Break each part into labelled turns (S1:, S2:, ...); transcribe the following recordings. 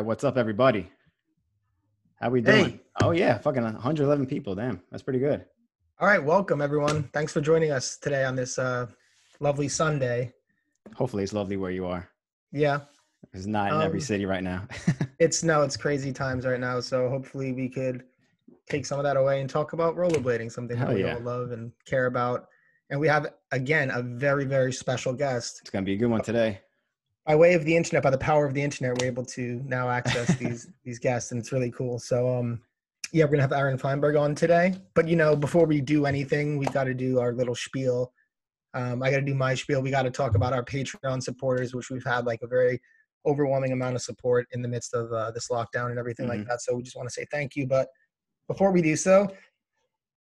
S1: right, what's up, everybody? How we doing?
S2: Hey.
S1: Oh yeah, fucking 111 people. Damn, that's pretty good.
S2: All right, welcome everyone. Thanks for joining us today on this uh, lovely Sunday.
S1: Hopefully, it's lovely where you are.
S2: Yeah,
S1: It's not in every
S2: Um,
S1: city right now.
S2: it's no, it's crazy times right now. So hopefully we could take some of that away and talk about rollerblading, something that we
S1: yeah.
S2: all love and care about. And we have again a very very special guest.
S1: it's gonna be a good one today.
S2: By way of the internet, by the power of the internet, we're able to now access these these guests, and it's really cool. So um, yeah, we're gonna have Aaron Feinberg on today. But you know, before we do anything, we got to do our little spiel. Um, I got to do my spiel. We got to talk about our Patreon supporters, which we've had like a very overwhelming amount of support in the midst of uh, this lockdown and everything like
S1: Mhm.
S2: that. So we just want to say thank you. But before we do so,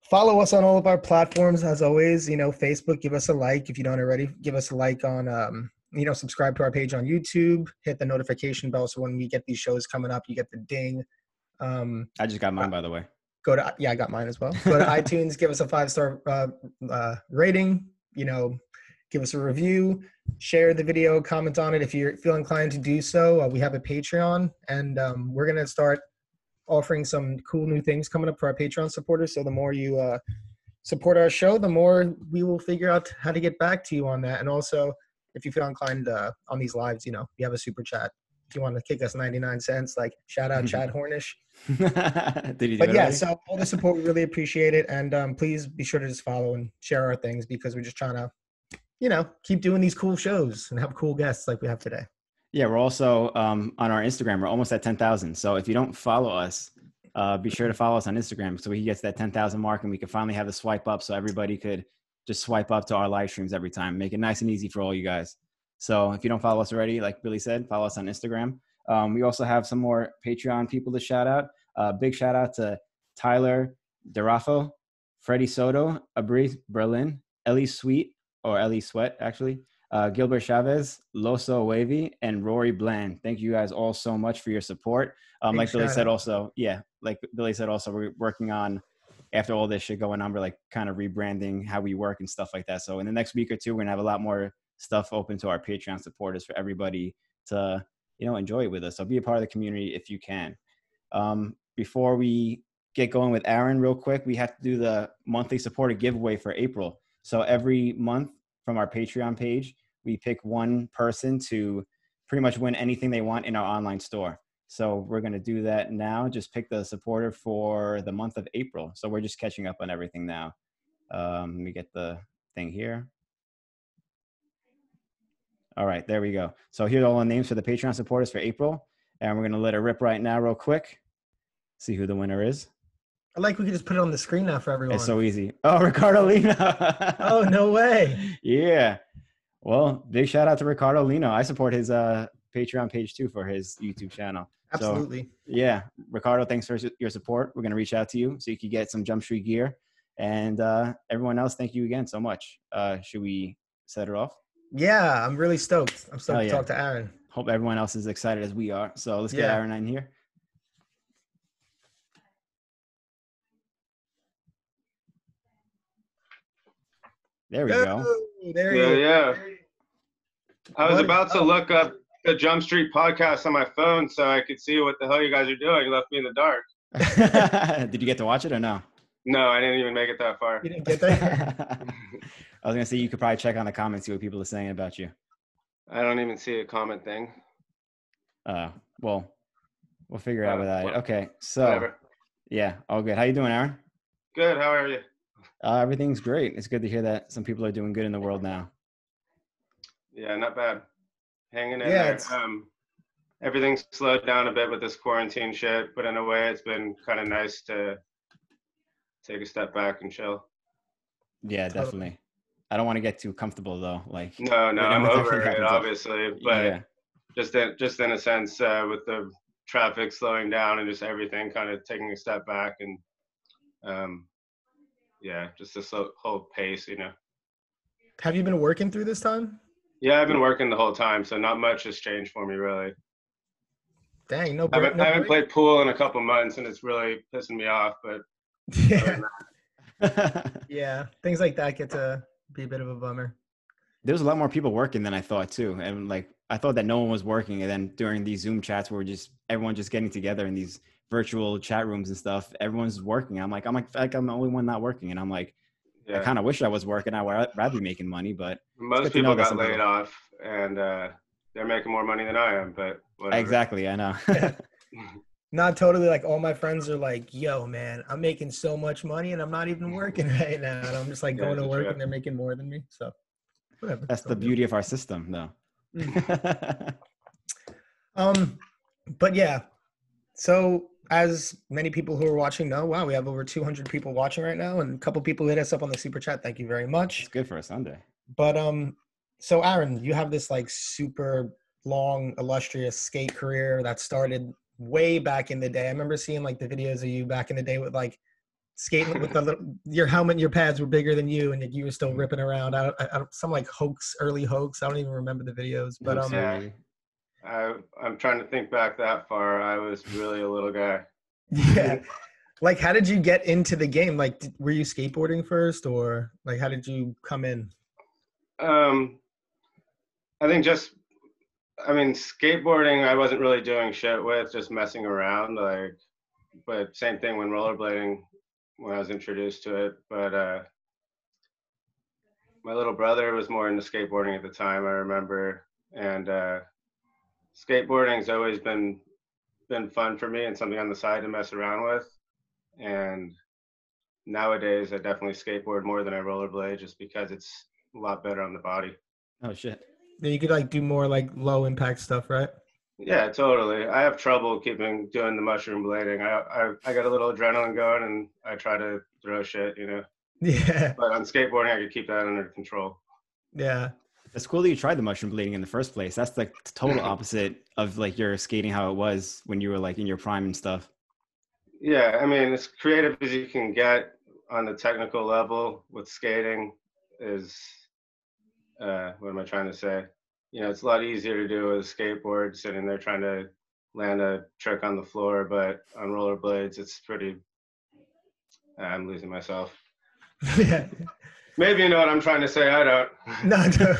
S2: follow us on all of our platforms as always. You know, Facebook, give us a like if you don't already. Give us a like on, um, you know, subscribe to our page on YouTube. Hit the notification bell so when we get these shows coming up, you get the ding. Um,
S1: I just got mine, by the way.
S2: go to yeah, I got mine as well. Go to iTunes, give us a five star uh, uh, rating. You know, give us a review, share the video, comment on it if you feel inclined to do so. Uh, we have a Patreon, and um, we're gonna start offering some cool new things coming up for our Patreon supporters. So the more you uh, support our show, the more we will figure out how to get back to you on that. And also, if you feel inclined uh, on these lives, you know, we have a super chat. If you want to kick us 99 cents, like shout out Chad Hornish.
S1: Did you do
S2: But yeah, so all the support, we really appreciate it. And um, please be sure to just follow and share our things because we're just trying to, you know, keep doing these cool shows and have cool guests like we have today.
S1: Yeah, we're also um, on our Instagram. We're almost at 10,000. So if you don't follow us, uh, be sure to follow us on Instagram so we can get to that 10,000 mark and we can finally have the swipe up so everybody could just swipe up to our live streams every time. Make it nice and easy for all you guys. So if you don't follow us already, like Billy said, follow us on Instagram. Um, we also have some more Patreon people to shout out. Uh, big shout out to Tyler Derafo, Freddie Soto, Abri Berlin, Ellie Sweet, or Ellie Sweat, actually, uh, Gilbert Chavez, Loso Wavy, and Rory Bland. Thank you guys all so much for your support. Um, like Billy said,
S2: out.
S1: also, yeah, like Billy said, also, we're working on after all this shit going on, we're like kind of rebranding how we work and stuff like that. So in the next week or two, we're gonna have a lot more stuff open to our Patreon supporters for everybody to you know enjoy it with us. So be a part of the community if you can. Um, before we get going with Aaron, real quick, we have to do the monthly supporter giveaway for April. So every month from our Patreon page, we pick one person to pretty much win anything they want in our online store. So we're going to do that now. Just pick the supporter for the month of April. So we're just catching up on everything now. Um, let me get the thing here. All right, there we go. So here's all the names for the Patreon supporters for April. And we're going to let it rip right now, real quick. See who the winner is.
S2: I like we could just put it on the screen now for everyone.
S1: It's so easy. Oh, Ricardo Lino.
S2: oh, no way.
S1: yeah. Well, big shout out to Ricardo Lino. I support his uh, Patreon page too for his YouTube channel. So,
S2: Absolutely.
S1: yeah, Ricardo, thanks for your support. We're going to reach out to you so you can get some Jump Street gear. And uh, everyone else, thank you again so much. Uh, should we set it off?
S2: yeah, I'm really stoked. I'm stoked
S1: Hell
S2: to talk to Aaron.
S1: Hope everyone else is excited as we are. So let's get
S2: Yeah.
S1: Aaron in here. There we go.
S2: Oh, there
S3: Yeah,
S2: he is.
S3: yeah. I was
S2: What-
S3: about to look up the Jump Street podcast on my phone so I could see what the hell you guys are doing. You left me in the dark.
S1: Did you get to watch it or no?
S3: No, I didn't even make it that far.
S2: You didn't get that?
S1: I was gonna say you could probably check on the comments, see what people are saying about you.
S3: I don't even see a comment thing.
S1: Uh, well, we'll figure it out
S3: Uh,
S1: without it. Okay, so
S3: Whatever.
S1: yeah, all good. How you doing, Aaron?
S3: Good. How are you?
S1: Uh, everything's great. It's good to hear that some people are doing good in the world now.
S3: Yeah, not bad. Hanging in
S2: Yeah,
S3: there. Um, everything's slowed down a bit with this quarantine shit, but in a way, it's been kind of nice to take a step back and chill.
S1: Yeah,
S2: Totally.
S1: definitely. I don't want to get too comfortable though. Like,
S3: No, no, I'm
S1: with
S3: over it, obviously, but
S1: yeah,
S3: just in, just in a sense uh, with the traffic slowing down and just everything kind of taking a step back and um, yeah just this whole- whole pace you know
S2: Have you been working through this time?
S3: Yeah i've been working the whole time so not much has changed for me really
S2: Dang, no
S3: i haven't.
S2: No
S3: I haven't played pool in a couple months and it's really pissing me off but
S2: Yeah, yeah. Things like that get to be a bit of a bummer.
S1: There's a lot more people working than I thought too, and like I thought that no one was working, and then during these Zoom chats, where we're just everyone just getting together in these virtual chat rooms and stuff, everyone's working. I'm like, I'm like, like I'm the only one not working, and I'm like,
S3: Yeah.
S1: I kind of wish I was working. I would rather be making money, but
S3: Most
S1: good to know
S3: people got laid
S1: people-
S3: off, and uh, they're making more money than I am. But whatever.
S1: exactly, I know.
S2: Not totally like all my friends are like, yo, man, I'm making so much money and I'm not even working right now. And I'm just like
S3: Yeah,
S2: going to work
S3: trip.
S2: and they're making more than me. So whatever.
S1: That's
S2: It's all
S1: the
S2: good.
S1: beauty of our system, though.
S2: Um, but yeah. So as many people who are watching know, wow, we have over 200 people watching right now, and a couple people hit us up on the super chat. Thank you very much.
S1: it's good for a Sunday.
S2: But um, so Aaron, you have this like super long, illustrious skate career that started way back in the day. I remember seeing like the videos of you back in the day with like skating with the little, your helmet and your pads were bigger than you, and like, you were still ripping around. I, I, I, some like hoax, early hoax. I don't even remember the videos, but um,
S3: Yeah. I, I'm trying to think back that far. I was really a little guy.
S2: yeah. Like, how did you get into the game? Like, did, were you skateboarding first, or like, how did you come in?
S3: Um, I think just, I mean, skateboarding, I wasn't really doing shit with, just messing around. Like, but same thing when rollerblading, when I was introduced to it. But uh, my little brother was more into skateboarding at the time, I remember. And uh, skateboarding's always been been fun for me and something on the side to mess around with. And nowadays, I definitely skateboard more than I rollerblade, just because it's a lot better on the body.
S1: Oh shit.
S2: Then you could like do more like low impact stuff, right?
S3: Yeah, totally. I have trouble keeping doing the mushroom blading. I, I I got a little adrenaline going, and I try to throw shit, you know.
S2: Yeah,
S3: But on skateboarding, I could keep that under control.
S2: yeah.
S1: It's cool that you tried the mushroom blading in the first place. That's the total opposite of like your skating how it was when you were like in your prime and stuff.
S3: Yeah, I mean, as creative as you can get on the technical level with skating is, uh, what am I trying to say? You know, it's a lot easier to do with a skateboard, sitting there trying to land a trick on the floor, but on rollerblades, it's pretty. I'm losing myself.
S2: yeah.
S3: Maybe you know what I'm trying to say. I don't.
S2: No, no.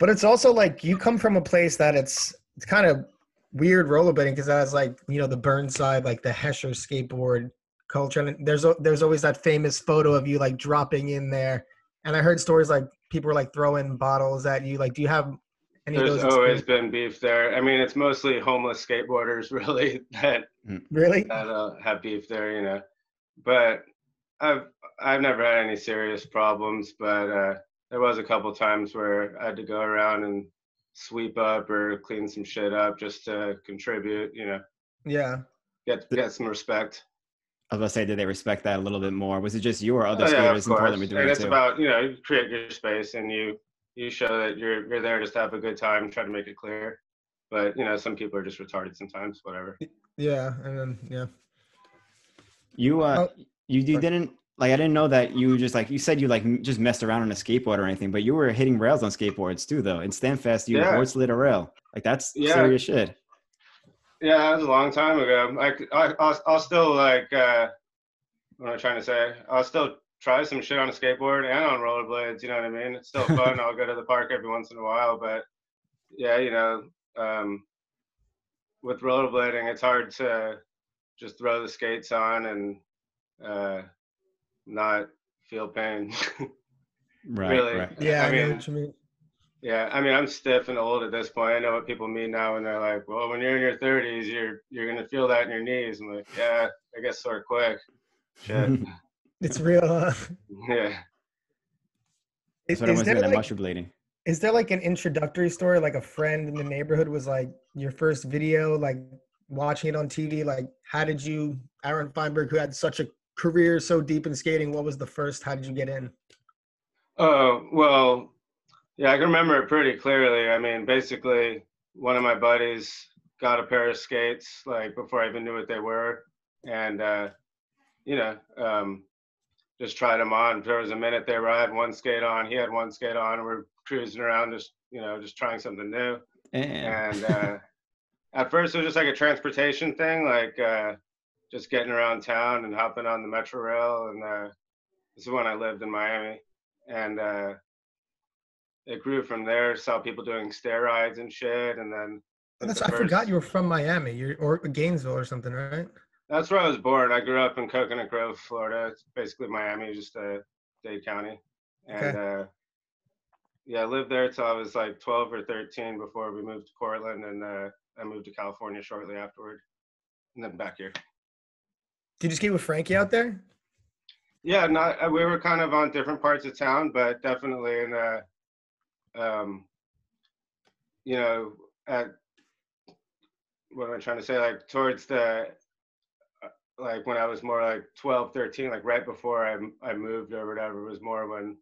S2: But it's also like you come from a place that it's it's kind of weird rollerblading because that's like you know the Burnside like the Hesher skateboard culture. And there's there's always that famous photo of you like dropping in there. And I heard stories like people were like throwing bottles at you. Like do you have any of
S3: There's
S2: those
S3: always been beef there. I mean, it's mostly homeless skateboarders really that
S2: really?
S3: that uh, have beef there, you know. But I've I've never had any serious problems, but uh, there was a couple times where I had to go around and sweep up or clean some shit up just to contribute, you know,
S2: yeah
S3: get get some respect.
S1: I was gonna say, did they respect that a little bit more? Was it just you or other
S3: Oh, yeah, of
S1: skaters in Portland were doing
S3: And
S1: it
S3: it's
S1: too?
S3: about you know you create your space and you you show that you're you're there just to have a good time, try to make it clear. But you know some people are just retarded sometimes. Whatever.
S2: yeah and then yeah
S1: you uh,
S2: Oh,
S1: you, you didn't like I didn't know that you just like you said you like just messed around on a skateboard or anything, but you were hitting rails on skateboards too though. In Stanfest, you
S3: Yeah.
S1: board slid a rail. Like that's
S3: Yeah.
S1: serious shit.
S3: Yeah, that was a long time ago. Like I, I'll, I'll still like. Uh, what am I trying to say? I'll still try some shit on a skateboard and on rollerblades. You know what I mean? It's still fun. I'll go to the park every once in a while, but yeah, you know, um, with rollerblading, it's hard to just throw the skates on and uh, not feel pain.
S1: Right.
S3: really?
S1: Right.
S2: yeah
S3: I
S2: I, know
S3: mean,
S2: what you mean
S3: Yeah, I mean, I'm stiff and old at this point. I know what people mean now when they're like, "Well, when you're in your 30s, you're you're gonna feel that in your knees." I'm like, "Yeah, I guess sort of quick." Shit.
S2: it's real huh?
S3: yeah.
S2: is,
S1: That's what I
S2: is
S1: was
S2: there
S1: doing at
S2: like,
S1: mushroom blading.
S2: Is there like an introductory story, like a friend in the neighborhood was like your first video, like watching it on TV? Like, how did you, Aaron Feinberg, who had such a career so deep in skating, what was the first? How did you get in?
S3: Oh well, yeah, I can remember it pretty clearly. I mean, basically, one of my buddies got a pair of skates like before I even knew what they were, and uh, you know, um, just tried them on. There was a minute there where I had one skate on, he had one skate on, and we're cruising around, just you know, just trying something new.
S1: And,
S3: and uh, at first it was just like a transportation thing, like uh, just getting around town and hopping on the metro rail. And uh, this is when I lived in Miami, and uh, it grew from there. Saw people doing stair rides and shit, and then
S2: Oh, that's,
S3: the
S2: I forgot you were from Miami, you're or Gainesville or something, right?
S3: That's where I was born. I grew up in Coconut Grove, Florida. It's basically Miami, just a Dade County. And uh, yeah, I lived there till I was like 12 or 13 before we moved to Portland, and uh, I moved to California shortly afterward, and then back here.
S2: Did you skate with Frankie out there?
S3: Yeah, not uh, we were kind of on different parts of town, but definitely in uh, um, you know, at what am I trying to say? Like towards the uh, like when I was more like 12, 13, like right before I I moved or whatever was more when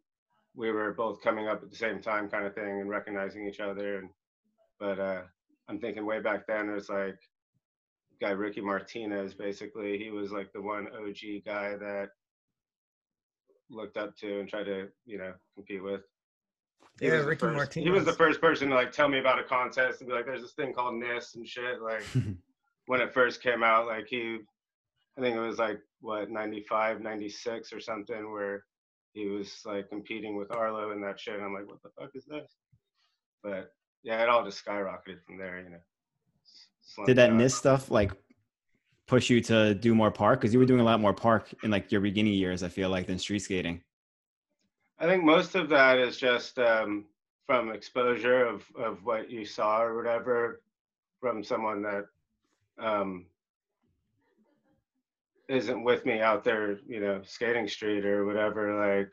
S3: we were both coming up at the same time kind of thing and recognizing each other and but uh I'm thinking way back then it was like guy Ricky Martinez basically he was like the one OG guy that looked up to and tried to you know compete with He
S2: Yeah,
S3: was the
S2: Ricky
S3: first- He was the first person to like tell me about a contest and be like, "There's this thing called NISS and shit." Like when it first came out, like he, I think it was like what 95, 96 or something, where he was like competing with Arlo and that shit. And I'm like, "What the fuck is this?" But yeah, it all just skyrocketed from there, you know. S-
S1: Did that
S3: out.
S1: NISS stuff like push you to do more park? Because you were doing a lot more park in like your beginning years. I feel like than street skating.
S3: I think most of that is just um, from exposure of, of what you saw or whatever from someone that um, isn't with me out there, you know, skating street or whatever.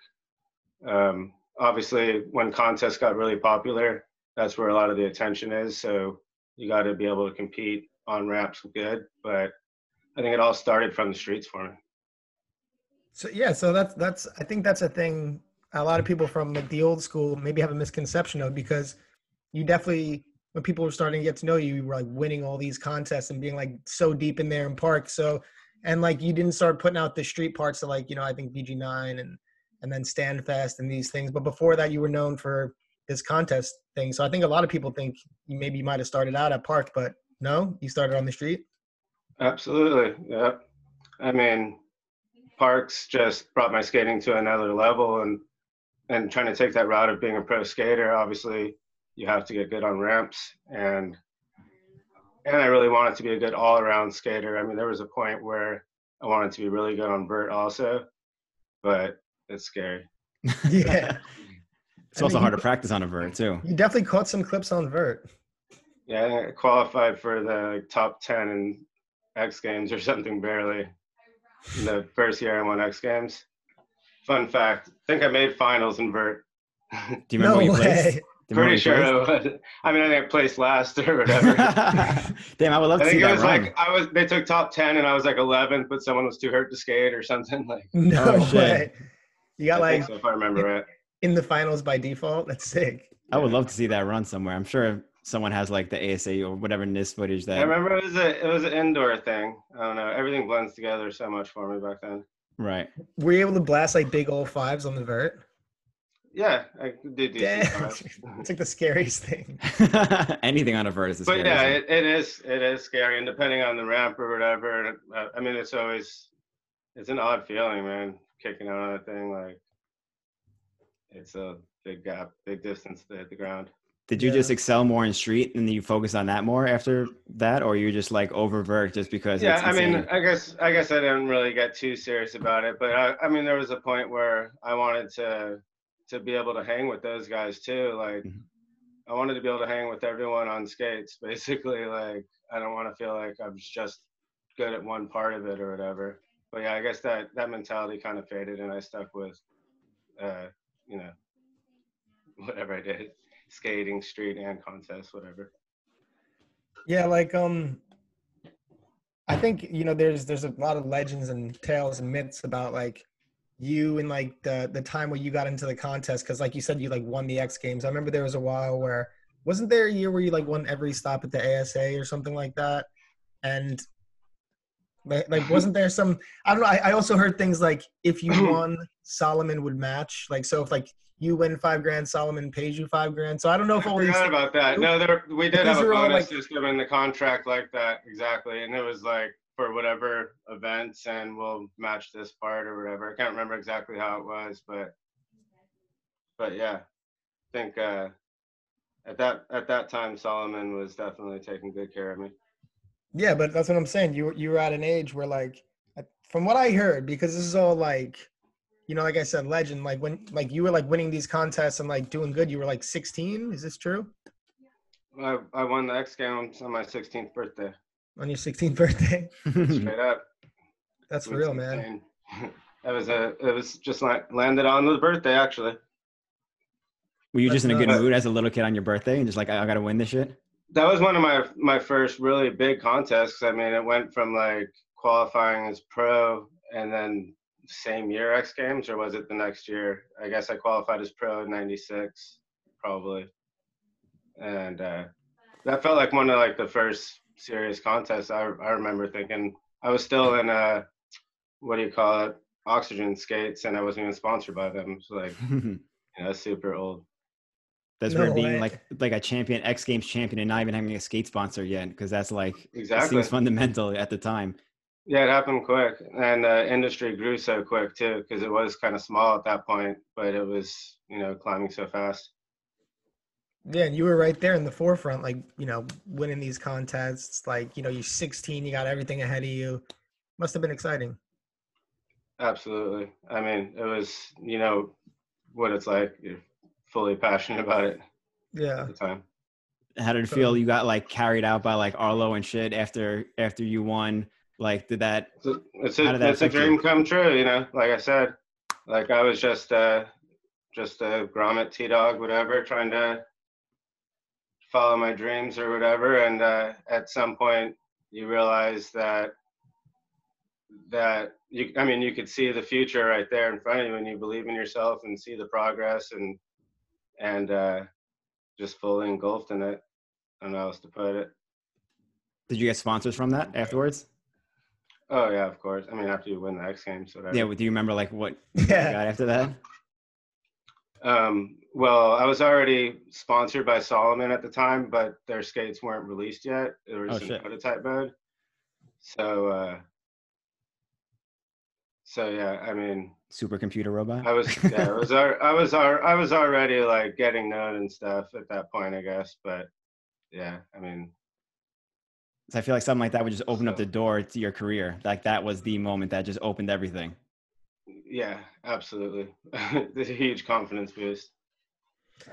S3: Like, um, obviously, when contests got really popular, that's where a lot of the attention is. So you got to be able to compete on ramps good. But I think it all started from the streets for me.
S2: So yeah, so that's that's I think that's a thing a lot of people from like the old school maybe have a misconception of because you definitely when people were starting to get to know you, you were like winning all these contests and being like so deep in there in park. So and like you didn't start putting out the street parts of like, you know, I think BG9 and and then Standfest and these things. But before that you were known for this contest thing. So I think a lot of people think maybe you might have started out at park, but no, you started on the street.
S3: Absolutely. Yep. I mean, parks just brought my skating to another level and and trying to take that route of being a pro skater, obviously you have to get good on ramps and and I really wanted to be a good all around skater. I mean, there was a point where I wanted to be really good on vert also, but it's scary.
S2: Yeah.
S1: It's
S2: I
S1: also
S2: mean,
S1: hard to practice on a vert too.
S2: You definitely caught some clips on vert.
S3: Yeah, I qualified for the top 10 in X Games or something barely. in The first year I won X Games. Fun fact, I think I made finals in vert.
S1: Do you remember
S2: no
S1: where you
S2: way.
S1: placed? Do you remember
S3: Pretty
S1: you
S3: sure it was. I mean, I think I placed last or whatever.
S1: Damn, I would love
S3: I
S1: to see
S3: think it
S1: that
S3: was
S1: run.
S3: like I was. They took top ten, and I was like 11th, but someone was too hurt to skate or something. Like
S2: No
S1: Oh, shit.
S2: way. You got
S3: I think
S2: like
S3: so, if I remember right.
S2: In the finals by default. That's sick.
S1: I would love to see that run somewhere. I'm sure someone has like the ASA or whatever NISS footage that.
S3: I remember it was a it was an indoor thing. I don't know. Everything blends together so much for me back then.
S1: Right.
S2: Were you able to blast like big old fives on the vert?
S3: Yeah, I did decent.
S2: Damn. it's like the scariest thing.
S1: Anything on a vert is a
S3: but
S1: scary
S3: yeah, it, it is it is scary, and depending on the ramp or whatever, uh, I mean, it's always it's an odd feeling, man, kicking out on a thing like it's a big gap, big distance to hit the ground.
S1: Did you
S2: Yeah.
S1: just excel more in street and you focus on that more after that, or you just like over vert just because?
S3: Yeah, I mean. I guess I guess I didn't really get too serious about it, but I, I mean, there was a point where I wanted to to be able to hang with those guys too. Like,
S1: Mhm.
S3: I wanted to be able to hang with everyone on skates. Basically, like, I don't want to feel like I'm just good at one part of it or whatever. But yeah, I guess that that mentality kind of faded, and I stuck with, uh, you know, whatever I did, skating, street, and contest, whatever.
S2: Yeah, like um I think you know there's there's a lot of legends and tales and myths about like you and like the the time where you got into the contest because like you said you like won the X Games. I remember there was a while where wasn't there a year where you like won every stop at the ASA or something like that, and like wasn't there some I don't know. I, I also heard things like if you won, Salomon would match. Like so if like you win five grand, Salomon pays you five grand. So I don't know if
S3: I
S2: all these
S3: forgot about that. No, there we did have a bonus
S2: like-
S3: system in the contract like that exactly, and it was like for whatever events, and we'll match this part or whatever. I can't remember exactly how it was, but but yeah, I think uh, at that at that time Salomon was definitely taking good care of me.
S2: Yeah, but that's what I'm saying. You were- you were at an age where like, from what I heard, because this is all like, you know, like I said, legend. Like when like you were like winning these contests and like doing good. You were like 16. Is this true?
S3: I, I won the X Games on my 16th birthday.
S2: On your 16th birthday?
S3: Straight up.
S2: That's
S3: It was
S2: real, man.
S3: insane. It was a. It was just like landed on the birthday actually.
S1: Were you just in a good mood as a little kid on your birthday and just like, I, I gotta win this shit?
S3: That was one of my my first really big contests. I mean, it went from like qualifying as pro, and then same year X Games, or was it the next year? I guess I qualified as pro in '96, probably. And uh, that felt like one of like the first serious contests. I I remember thinking I was still in uh, what do you call it? Oxygen skates, and I wasn't even sponsored by them. So like, you know, super old.
S1: That's
S2: No
S1: weird being
S2: way.
S1: like like a champion, X Games champion, and not even having a skate sponsor yet, because that's like it
S3: Exactly.
S1: seems fundamental at the time.
S3: Yeah, it happened quick, and uh, industry grew so quick too, because it was kind of small at that point, but it was you know climbing so fast.
S2: Yeah, and you were right there in the forefront, like you know, winning these contests. Like you know, you're 16, you got everything ahead of you. Must have been exciting.
S3: Absolutely. I mean, it was you know what it's like. You're fully passionate about it
S2: Yeah.
S3: at the time.
S1: How did it feel? You got like carried out by like Arlo and shit after after you won. Like, did that?
S3: So it's a
S1: that
S3: it's a
S1: affect you?
S3: dream come true. You know, like I said, like I was just uh just a grommet T dog, whatever, trying to follow my dreams or whatever. And uh, at some point, you realize that that you I mean you could see the future right there in front of you when you believe in yourself and see the progress and and uh, just fully engulfed in it. I don't know how else to put it.
S1: Did you get sponsors from that afterwards?
S3: Oh yeah, of course. I mean after you win the X Games, whatever.
S1: Yeah. Do you remember like what you
S2: Yeah.
S1: got after that?
S3: Um, well, I was already sponsored by Salomon at the time, but their skates weren't released yet. It was
S1: Oh,
S3: in
S1: shit.
S3: prototype mode. So, uh, so yeah, I mean,
S1: Supercomputer robot.
S3: I was, yeah, I was, al- I was, I was already like getting known and stuff at that point, I guess. But yeah, I mean,
S1: So I feel like something like that would just open up the door to your career. Like that was the moment that just opened everything.
S3: yeah, absolutely. It's a huge confidence boost.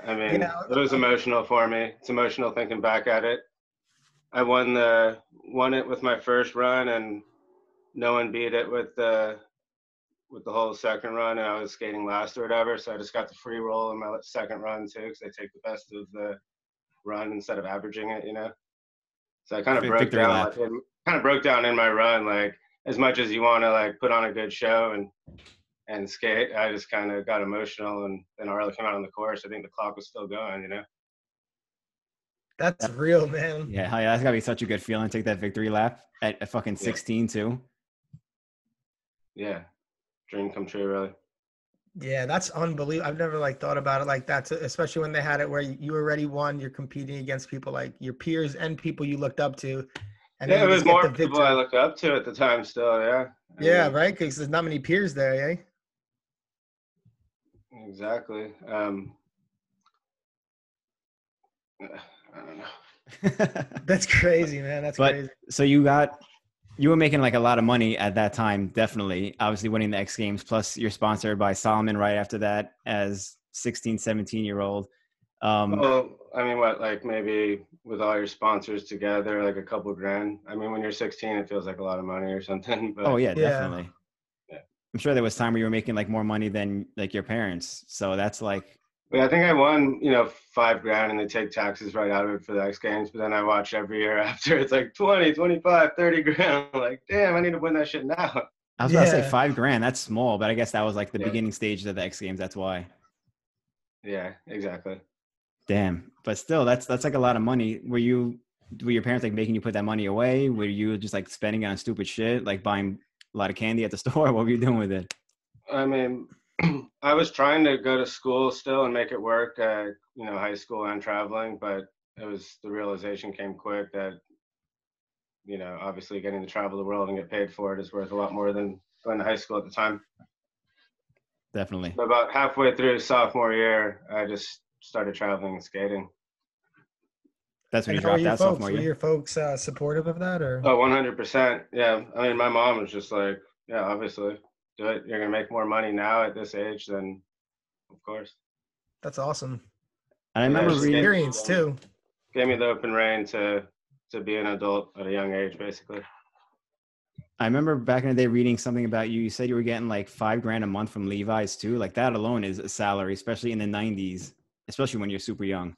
S3: I mean,
S2: know,
S3: it was uh, emotional for me. It's emotional thinking back at it. I won the won it with my first run, and no one beat it with the with the whole second run. And I was skating last or whatever, so I just got the free roll in my second run too, because they take the best of the run instead of averaging it, you know. So I kind of broke down, like, in- kind of broke down in my run, like as much as you want to like put on a good show and and skate, I just kind of got emotional, and then Arlo came out on the course. I think the clock was still going, you know.
S2: That's real, man.
S1: Yeah, hell yeah, that's gotta be such a good feeling. Take that victory lap at, at fucking
S3: Yeah.
S1: 16 too.
S3: Yeah, dream come true, really.
S2: Yeah, that's unbelievable. I've never like thought about it like that, too, especially when they had it where you you already won. You're competing against people like your peers and people you looked up to. And
S3: yeah,
S2: then
S3: it was more
S2: the
S3: people. I looked up to at the time. Still, yeah. I
S2: Yeah,
S3: mean,
S2: right. Because there's not many peers there, eh?
S3: Exactly. Um, I don't know.
S2: That's crazy, man. That's
S1: But-
S2: crazy.
S1: so you got you were making like a lot of money at that time definitely obviously winning the x games plus you're sponsored by salomon right after that as 16 17 year old um
S3: Well, I mean, what, like maybe with all your sponsors together, like a couple grand. I mean, when you're 16, it feels like a lot of money or something. But
S1: oh yeah,
S2: Yeah.
S1: definitely
S3: Yeah.
S1: i'm sure there was time where you were making like more money than like your parents so that's like
S3: But I think I won, you know, five grand and they take taxes right out of it for the X Games. But then I watch every year after it's like 20, 25, 30 grand. I'm like, damn, I need to win that shit now.
S1: i was about to say five grand that's small but i guess that was like the
S3: Yeah.
S1: beginning stage of the x games that's why
S3: Yeah, exactly.
S1: damn but still that's that's like a lot of money were you were your parents like making you put that money away were you just like spending it on stupid shit like buying a lot of candy at the store what were you doing with it
S3: I mean, I was trying to go to school still and make it work, uh, you know, high school and traveling, but it was the realization came quick that, you know, obviously getting to travel the world and get paid for it is worth a lot more than going to high school at the time.
S1: definitely
S3: But about halfway through sophomore year, I just started traveling and skating.
S1: That's when
S2: And
S1: you dropped
S2: your
S1: out
S2: folks?
S1: sophomore
S2: Were
S1: year.
S2: your folks uh, supportive of that, or
S3: Oh, 100%. Yeah. I mean, my mom was just like, yeah, obviously, do it. You're going to make more money now at this age than, of course.
S2: that's awesome
S1: And I remember
S3: just
S1: reading.
S2: experience too?
S3: Gave me the open rein to to be an adult at a young age, basically.
S1: I remember back in the day reading something about you. You said you were getting like five grand a month from Levi's too. Like that alone is a salary, especially in the '90s, especially when you're super young.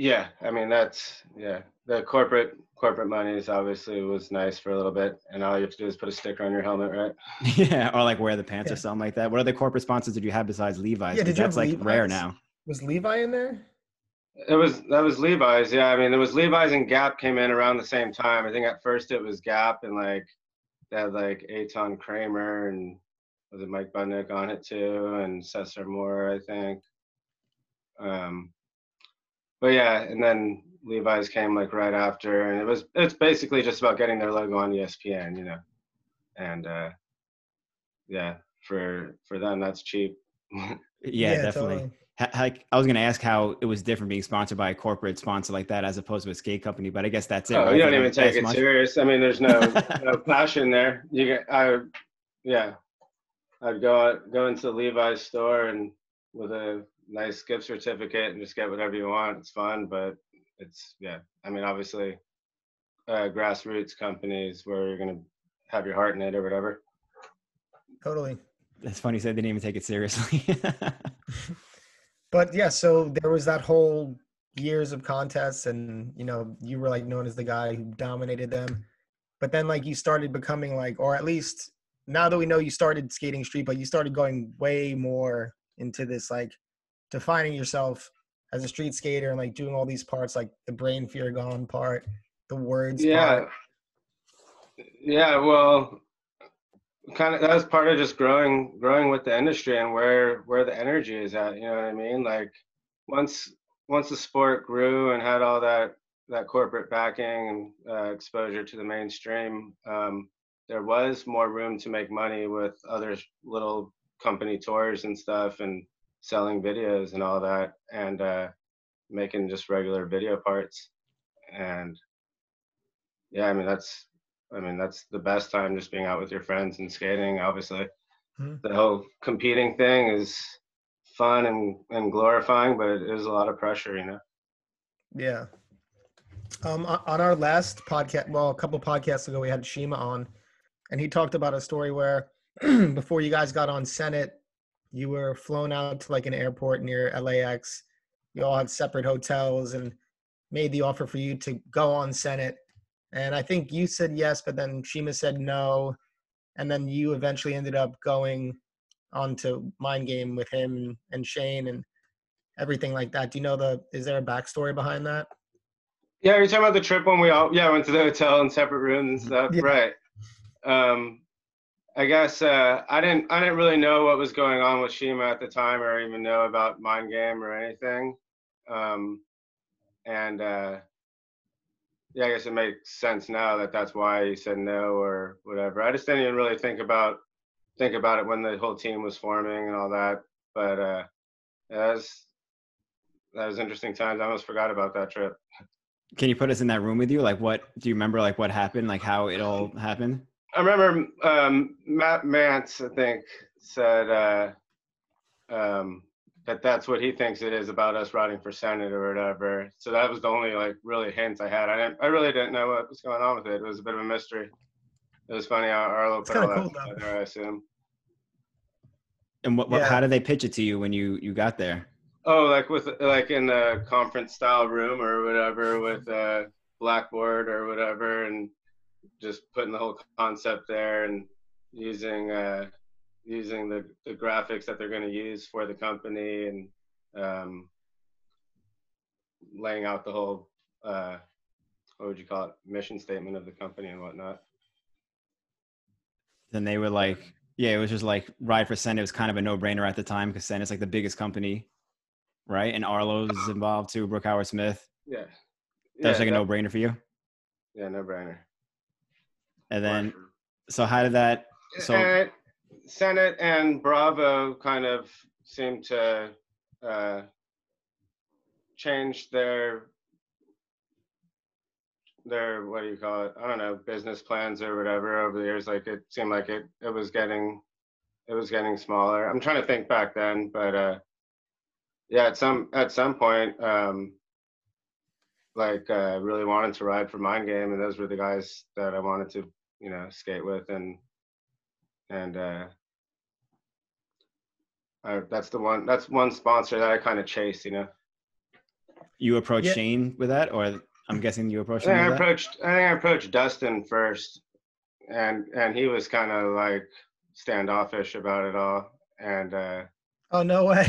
S3: Yeah, I mean that's yeah. The corporate corporate monies obviously was nice for a little bit, and all you have to do is put a sticker on your helmet, right?
S1: yeah, or like wear the pants
S2: Yeah.
S1: or something like that. What other corporate sponsors did you have besides Levi's?
S2: Yeah,
S1: 'Cause
S2: did you
S1: that's
S2: have
S1: like rare now.
S2: Was Levi in there?
S3: It was that was Levi's. Yeah, I mean there was Levi's and Gap came in around the same time. I think at first it was Gap and like they had like Aton Kramer and was it Mike Budnick on it too and Cesar Mora, I think. Um, but yeah, and then Levi's came like right after, and it was it's basically just about getting their logo on ESPN, you know, and uh, yeah, for for them that's cheap.
S1: Yeah, definitely. Ha- Like I was gonna ask how it was different being sponsored by a corporate sponsor like that as opposed to a skate company, but I guess that's it.
S3: Oh,
S1: right?
S3: you don't
S1: They
S3: even take it
S1: much.
S3: serious. I mean, there's no no passion there. You get, I, yeah, I'd go out, go into the Levi's store and with a nice gift certificate and just get whatever you want. It's fun, but it's yeah. I mean, obviously, uh, grassroots companies where you're gonna have your heart in it or whatever.
S2: Totally.
S1: That's funny. You said they didn't even take it seriously.
S2: But yeah, so there was that whole years of contests, and you know, you were like known as the guy who dominated them. But then, like, you started becoming like, or at least now that we know you started skating street, but you started going way more into this, like, defining yourself as a street skater and like doing all these parts, like the brain fear gone part, the words.
S3: Yeah,
S2: part.
S3: yeah. Well, kind of that was part of just growing growing with the industry and where where the energy is at you know what i mean like once once the sport grew and had all that that corporate backing and uh, exposure to the mainstream um, there was more room to make money with other little company tours and stuff and selling videos and all that and uh, making just regular video parts and yeah i mean that's I mean, that's the best time just being out with your friends and skating, obviously.
S2: Mhm.
S3: The whole competing thing is fun and, and glorifying, but it is a lot of pressure, you know?
S2: Yeah. Um, on on our last podcast, well, a couple podcasts ago, we had Shima on, and he talked about a story where before you guys got on Senate, you were flown out to like an airport near LAX. You all had separate hotels and made the offer for you to go on Senate. And I think you said yes, but then Shima said no. And then you eventually ended up going on to Mind Game with him and Shane and everything like that. Do you know the, is there a backstory behind that?
S3: Yeah, you're talking about the trip when we all, yeah, went to the hotel in separate rooms and stuff,
S2: Yeah.
S3: right? Um, I guess uh, I didn't, I didn't really know what was going on with Shima at the time, or even know about Mind Game or anything. Um, and uh, yeah, I guess it makes sense now that that's why he said no or whatever. I just didn't even really think about think about it when the whole team was forming and all that. But uh, that was that was interesting times. I almost forgot about that trip.
S1: Can you put us in that room with you? Like, what do you remember? Like, what happened? Like, how it all happened?
S3: I remember um, Matt Mance, I think, said uh, um, that that's what he thinks it is about us running for senate or whatever. So that was the only like really hint I had. I didn't, I really didn't know what was going on with it. It was a bit of a mystery. It was funny how Arlo
S2: It's
S3: put all
S2: kinda
S3: that together. I assume.
S1: And what, what
S2: Yeah.
S1: how did they pitch it to you when you you got there?
S3: Oh, like with like in a conference style room or whatever with a blackboard or whatever, and just putting the whole concept there and using uh, using the, the graphics that they're going to use for the company and um, laying out the whole uh, what would you call it mission statement of the company and whatnot.
S1: Then they were like, yeah, it was just like ride for Senate was kind of a no brainer at the time because Senate's like the biggest company, right? And Arlo's involved too, Brooke Howard Smith.
S3: Yeah.
S1: That was like a no brainer for you.
S3: Yeah, no brainer.
S1: And then, so how did that? So
S3: Uh, Senate and Bravo kind of seemed to uh, changed their their what do you call it? I don't know, business plans or whatever over the years. Like it seemed like it it was getting it was getting smaller. I'm trying to think back then, but uh yeah, at some at some point, um like uh really wanted to ride for Mind Game and those were the guys that I wanted to, you know, skate with and and uh I, that's the one that's one sponsor that I kind of chase, you know.
S1: You approached
S2: Yeah.
S1: Shane with that, or I'm guessing you approached
S3: I think I
S1: with that?
S3: approached I think I approached Dustin first, and and he was kind of like standoffish about it all, and uh,
S2: Oh no way.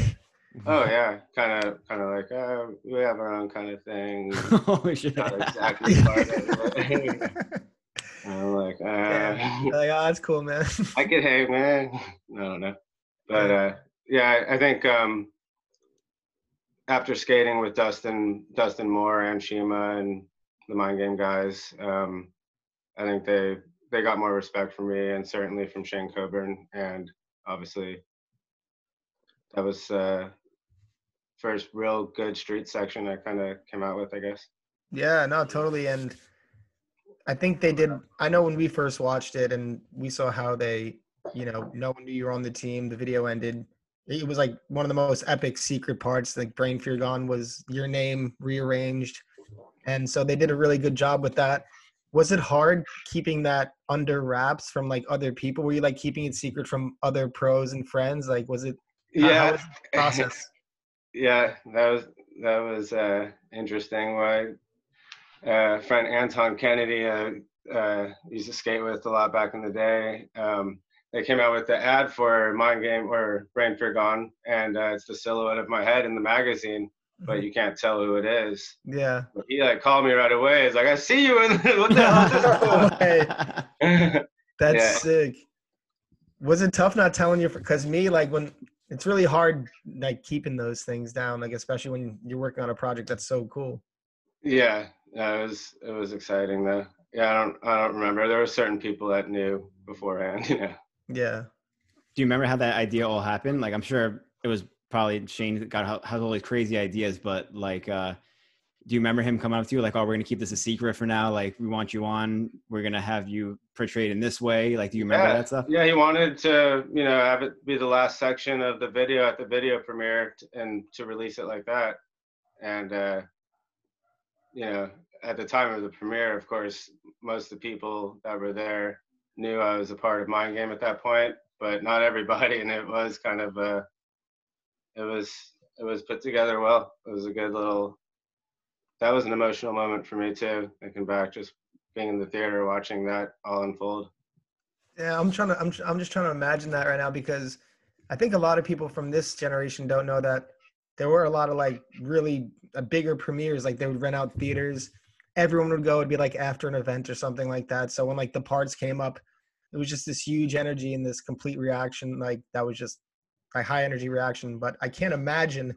S3: oh yeah, kind of kind of like oh, we have our own kind of thing.
S1: oh shit!
S3: Not exactly part of it. I'm like, uh,
S2: Yeah. like, oh, that's cool, man.
S3: I could hang, man. I don't know, but uh, yeah, I, I think um, after skating with Dustin, Dustin Moore and Shima and the Mind Game guys, um, I think they they got more respect from me, and certainly from Shane Coburn, and obviously that was uh, first real good street section I kind of came out with, I guess.
S2: Yeah, no, totally. And I think they did. I know when we first watched it and we saw how they, you know, no one knew you were on the team. The video ended. It was like one of the most epic secret parts. Like Brain Fear Gone was your name rearranged. And so they did a really good job with that. Was it hard keeping that under wraps from like other people? Were you like keeping it secret from other pros and friends? Like, was it
S3: Yeah.
S2: was process?
S3: yeah, that was that was uh, interesting. My uh, friend Anton Kennedy uh, uh, used to skate with a lot back in the day. Um, they came out with the ad for Mind Game or Brain Fear Gone, and uh, it's the silhouette of my head in the magazine, but you can't tell who it is.
S2: Yeah.
S3: But he like called me right away. He's like, "I see you in what the hell?" is this?"
S2: That's
S3: Yeah.
S2: sick. Was it tough not telling you? Because me, like when it's really hard, like keeping those things down, like especially when you're working on a project that's so cool.
S3: yeah, yeah, it was it was exciting though. Yeah, I don't I don't remember. There were certain people that knew beforehand, you know.
S2: Yeah.
S1: Do you remember how that idea all happened? Like, I'm sure it was probably Shane that got has all these crazy ideas, but like, uh, do you remember him coming up to you like, "Oh, we're gonna keep this a secret for now. Like, we want you on. We're gonna have you portrayed in this way." Like, do you remember
S3: yeah,
S1: that stuff?
S3: Yeah, he wanted to, you know, have it be the last section of the video at the video premiere t- and to release it like that. And, uh, you know, at the time of the premiere, of course, most of the people that were there knew I was a part of Mind Game at that point, but not everybody. And it was kind of, uh, it was, it was put together well. It was a good little, that was an emotional moment for me too, thinking back, just being in the theater, watching that all unfold.
S2: Yeah, I'm trying to. I'm. I'm just trying to imagine that right now because I think a lot of people from this generation don't know that there were a lot of like really uh, bigger premieres. Like they would rent out theaters. Everyone would go. It'd be like after an event or something like that. So when like the parts came up, it was just this huge energy and this complete reaction. Like that was just a high energy reaction. But I can't imagine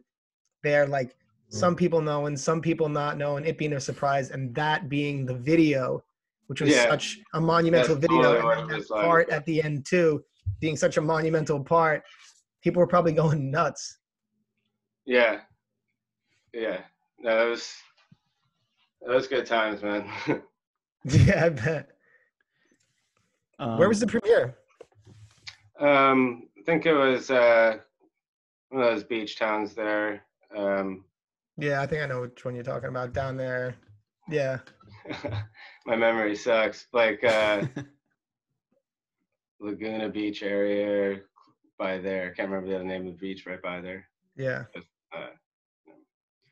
S2: there like some people knowing, some people not knowing, it being a surprise, and that being the video, which was
S3: Yeah.
S2: such a monumental
S3: That's
S2: video,
S3: totally
S2: and
S3: what
S2: then
S3: it
S2: that
S3: like.
S2: part at the end too, being such a monumental part, people were probably going nuts.
S3: Yeah. Yeah. No, that was that was good times, man.
S2: yeah, I bet.
S1: Um,
S2: Where was the premiere?
S3: um, I think it was uh, one of those beach towns there. Um,
S2: Yeah, I think I know which one you're talking about down there. Yeah,
S3: my memory sucks. Like uh, Laguna Beach area by there. Can't remember the other name of the beach right by there.
S2: yeah,
S3: Uh,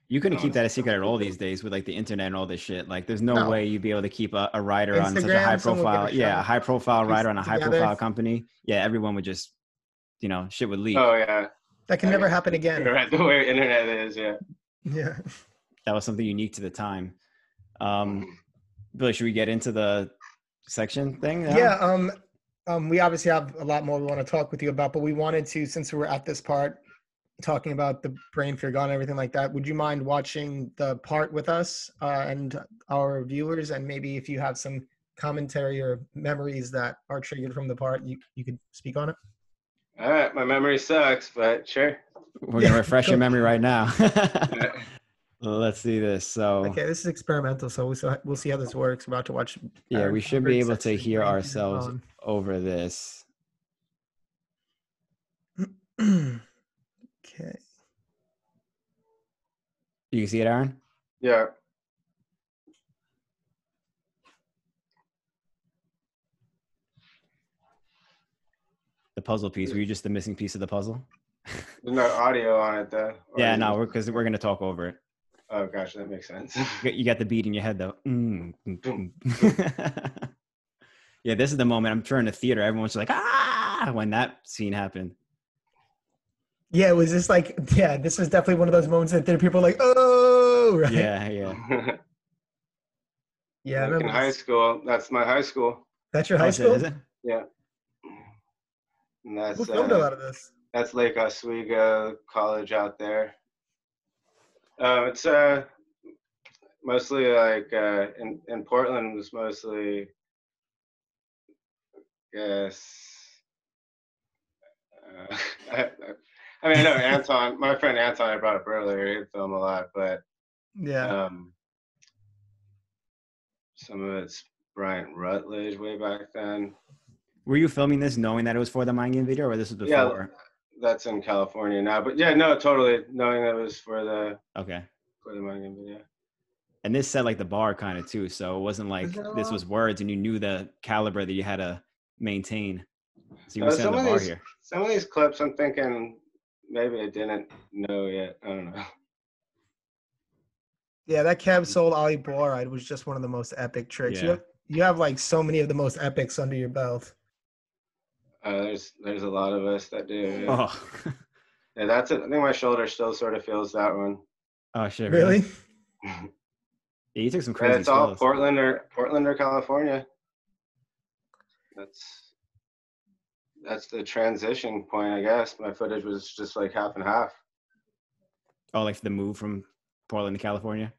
S1: You couldn't keep that a secret at all these days with like the internet and all this shit. Like, there's no,
S2: No.
S1: way you'd be able to keep a, a rider on such a high profile,
S2: a
S1: yeah, a high profile
S2: piece
S1: rider on
S2: it
S1: a high
S2: together.
S1: profile company. Yeah, everyone would just, you know, shit would leak.
S3: oh yeah.
S2: that can never happen again.
S3: Right the way internet is, yeah.
S2: Yeah,
S1: That was something unique to the time. Um, Billy, should we get into the section thing? now?
S2: yeah. Um, um, we obviously have a lot more we want to talk with you about, but we wanted to, since we're at this part, talking about the brain fear gone and everything like that. Would you mind watching the part with us uh, and our viewers, and maybe if you have some commentary or memories that are triggered from the part, you you could speak on it.
S3: All right, my memory sucks, but sure.
S1: We're gonna refresh your memory right now. Let's see this. So
S2: Okay, this is experimental, so we'll see, we'll see how this works. We're about to watch.
S1: yeah, we should be able to hear ourselves
S2: on.
S1: over this. You see it, Aaron?
S3: Yeah.
S1: The puzzle piece. Were you just the missing piece of the puzzle?
S3: There's no audio on it though.
S1: Yeah, no,
S3: it-
S1: we're because we're gonna talk over it.
S3: Oh gosh, that makes sense.
S1: You got- the beat in your head though. Mm, mm, mm. yeah, this is the moment I'm sure in the theater. Everyone's like, ah, when that scene happened.
S2: Yeah, it was just like, yeah, this was definitely one of those moments that there people are like, oh, right?
S1: Yeah, yeah.
S2: yeah.
S3: Like in high school, that's my high school.
S2: That's your high
S1: is
S2: school.
S1: is it?
S3: And that's
S2: Who filmed a
S3: uh,
S2: lot of this?
S3: that's Lake Oswego College out there. Um, it's uh mostly like uh, in in Portland was mostly yes. Uh, I, I mean, I know Anton, my friend Anton, I brought up earlier. He'd film a lot, but
S2: Yeah.
S3: um, some of it's Brian Rutledge way back then.
S1: Were you filming this knowing that it was for the mind game video, or this was before?
S3: Yeah.
S1: before?
S3: That's in California now, but yeah, no, totally knowing that it was for the
S1: Okay.
S3: for the Mind Game video.
S1: And this set like the bar kind of too, so it wasn't like
S2: Is
S1: this was words, and you knew the caliber that you had to maintain. So you were
S3: Uh,
S1: setting the
S3: some of
S1: bar
S3: these-
S1: here.
S3: Some of these clips, I'm thinking maybe I didn't know yet. I don't know.
S2: Yeah, that cab sold Ollie Boride was just one of the most epic tricks. You, have, you have like so many of the most epics under your belt.
S3: Uh, there's there's a lot of us that do. Yeah,
S1: Oh,
S3: yeah that's it. I think my shoulder still sort of feels that one.
S1: oh shit! Really?
S2: Really?
S1: Yeah, you took some
S3: Yeah,
S1: crazy
S3: it's all. Portland or Portland or California. That's that's the transition point, I guess. My footage was just like half and half.
S1: Oh, like the move from Portland to California.